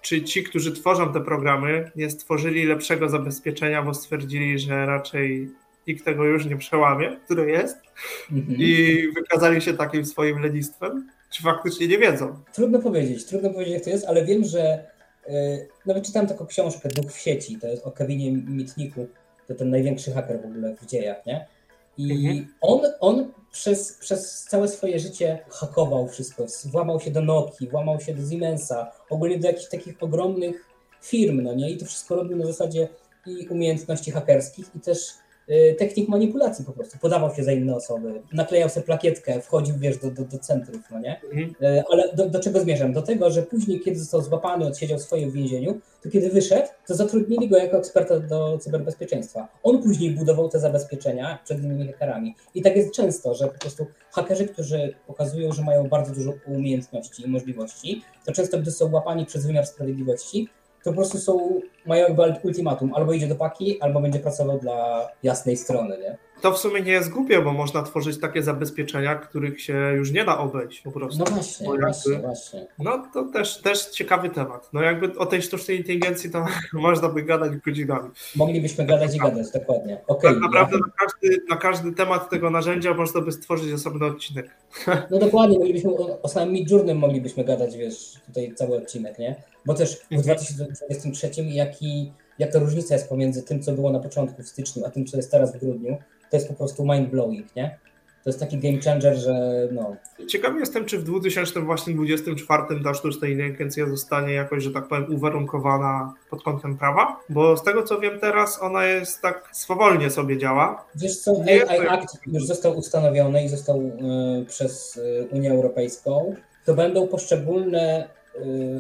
C: czy, ci, którzy tworzą te programy, nie stworzyli lepszego zabezpieczenia, bo stwierdzili, że raczej nikt tego już nie przełamie, które jest,
B: Mhm.
C: i wykazali się takim swoim lenistwem, czy faktycznie nie wiedzą.
B: Trudno powiedzieć, trudno powiedzieć jak to jest, ale wiem, że y, nawet czytałem taką książkę Duch w sieci, to jest o Kevinie Mitniku, to ten największy haker w ogóle w dziejach, nie? I
C: Mhm.
B: on, on przez, przez całe swoje życie hakował wszystko, włamał się do Nokii, włamał się do Siemensa, ogólnie do jakichś takich ogromnych firm, no nie? I to wszystko robił na zasadzie i umiejętności hakerskich i też technik manipulacji po prostu. Podawał się za inne osoby, naklejał sobie plakietkę, wchodził, wiesz, do, do, do centrów, no nie?
C: Mhm.
B: E, Ale do, do czego zmierzam? Do tego, że później, kiedy został złapany, odsiedział swoje w więzieniu, to kiedy wyszedł, to zatrudnili go jako eksperta do cyberbezpieczeństwa. On później budował te zabezpieczenia przed innymi hakerami. I tak jest często, że po prostu hakerzy, którzy pokazują, że mają bardzo dużo umiejętności i możliwości, to często, gdy są łapani przez wymiar sprawiedliwości, to po prostu są, mają jakby ultimatum, albo idzie do paki, albo będzie pracował dla jasnej strony, nie?
C: To w sumie nie jest głupie, bo można tworzyć takie zabezpieczenia, których się już nie da obejść po prostu.
B: No właśnie,
C: jakby-
B: właśnie, właśnie.
C: No to też, też ciekawy temat. No jakby o tej sztucznej inteligencji to [laughs] można by gadać godzinami.
B: Moglibyśmy gadać i gadać, dokładnie. Okej,
C: Tak naprawdę na każdy, na każdy temat tego narzędzia można by stworzyć osobny odcinek. [laughs]
B: No dokładnie, moglibyśmy o, o samym Midjournym moglibyśmy gadać, wiesz, tutaj cały odcinek, nie? Bo też w
C: Mhm.
B: 2023 jaki, jaka różnica jest pomiędzy tym, co było na początku w styczniu, a tym, co jest teraz w grudniu, to jest po prostu mind-blowing, nie? To jest taki game changer, że no,
C: Ciekawy jestem, czy w 2024 ta sztuczna inteligencja zostanie jakoś, że tak powiem, uwarunkowana pod kątem prawa, bo z tego co wiem teraz, ona jest tak swobodnie sobie działa.
B: Wiesz co, AI
C: to-
B: Act już został ustanowiony i został y, przez y, Unię Europejską. To będą poszczególne y,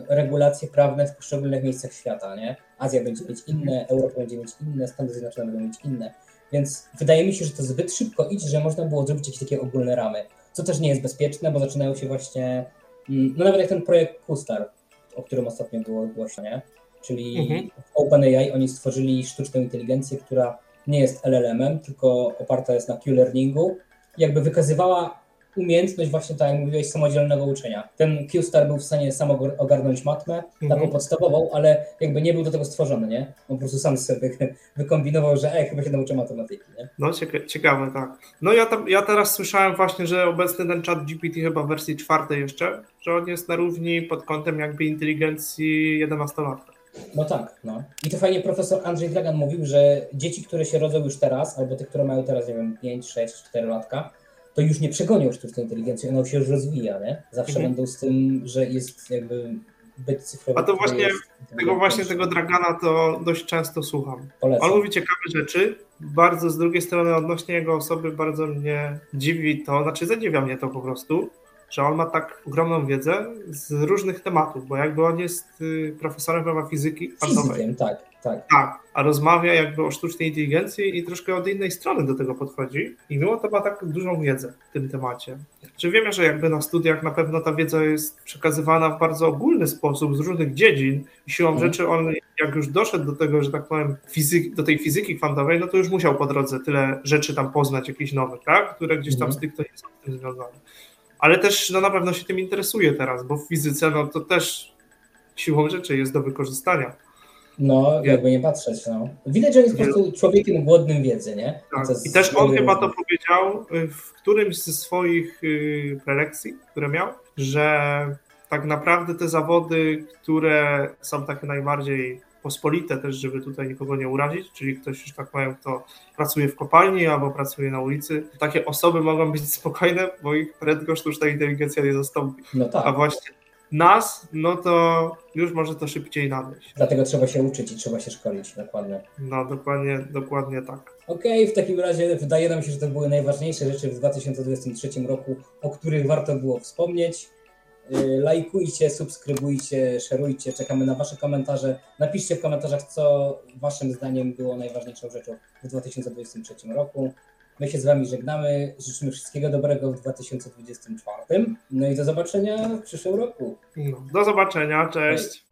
B: regulacje prawne w poszczególnych miejscach świata, nie? Azja będzie mieć inne, Europa będzie mieć inne, Stany Zjednoczone będą mieć inne. Więc wydaje mi się, że to zbyt szybko idzie, że można było zrobić jakieś takie ogólne ramy. Co też nie jest bezpieczne, bo zaczynają się właśnie, mm, no nawet jak ten projekt Kustar, o którym ostatnio było głośno, nie? Czyli
C: Mhm.
B: w OpenAI oni stworzyli sztuczną inteligencję, która nie jest LLM-em, tylko oparta jest na Q-learningu. Jakby wykazywała umiejętność właśnie, tak jak mówiłeś, samodzielnego uczenia. Ten Q-Star był w stanie sam ogarnąć matmę, taką
C: Mhm.
B: podstawową, ale jakby nie był do tego stworzony, nie? On po prostu sam sobie [laughs] wykombinował, że ej, chyba się nauczę matematyki, nie?
C: No cieka- ciekawe, tak. No ja, tam, ja teraz słyszałem właśnie, że obecny ten chat GPT chyba w wersji czwartej jeszcze, że on jest na równi pod kątem jakby inteligencji 11-latka.
B: No tak, no. I to fajnie profesor Andrzej Dragan mówił, że dzieci, które się rodzą już teraz, albo te, które mają teraz, nie wiem, 5, 6, 4 latka, to już nie przegonią sztucznej inteligencji, ona się już rozwija, nie? Zawsze
C: Mhm.
B: będą z tym, że jest jakby byt cyfrowy.
C: A to właśnie
B: jest
C: Tego właśnie tego Dragana to dość często słucham.
B: Polecam.
C: On mówi ciekawe rzeczy. Bardzo z drugiej strony odnośnie jego osoby bardzo mnie dziwi to, znaczy zadziwia mnie to po prostu, że on ma tak ogromną wiedzę z różnych tematów, bo jakby on jest y, profesorem chyba fizyki kwantowej.
B: Tak, tak.
C: Tak, a rozmawia jakby o sztucznej inteligencji i troszkę od innej strony do tego podchodzi i mimo to ma tak dużą wiedzę w tym temacie. Czy wiemy, że jakby na studiach na pewno ta wiedza jest przekazywana w bardzo ogólny sposób z różnych dziedzin i siłą
B: Mhm.
C: rzeczy on jak już doszedł do tego, że tak powiem, fizyk, do tej fizyki kwantowej, no to już musiał po drodze tyle rzeczy tam poznać, jakichś nowych, tak? które gdzieś tam
B: Mhm.
C: stricte nie są z tym związane. Ale też no, na pewno się tym interesuje teraz, bo w fizyce no to też siłą rzeczy jest do wykorzystania.
B: No, jakby nie patrzeć, no. Widać, że on jest po prostu człowiekiem głodnym wiedzy, nie?
C: Tak. I też on chyba to powiedział y, w którymś ze swoich y, prelekcji, które miał, że tak naprawdę te zawody, które są takie najbardziej pospolite też, żeby tutaj nikogo nie urazić, czyli ktoś już tak powiem, kto pracuje w kopalni albo pracuje na ulicy, takie osoby mogą być spokojne, bo ich prędko sztuczna inteligencja nie zastąpi.
B: No
C: A
B: tak,
C: właśnie nas, no to już może to szybciej nadejść.
B: dlatego trzeba się uczyć i trzeba się szkolić, dokładnie.
C: No dokładnie, dokładnie tak.
B: Okej, w takim razie wydaje nam się, że to były najważniejsze rzeczy w 2023 roku, o których warto było wspomnieć. Yy, Lajkujcie, subskrybujcie, szerujcie, czekamy na Wasze komentarze. Napiszcie w komentarzach, co Waszym zdaniem było najważniejszą rzeczą w 2023 roku. My się z Wami żegnamy, życzymy wszystkiego dobrego w 2024. No i do zobaczenia w przyszłym roku.
C: Do zobaczenia, cześć.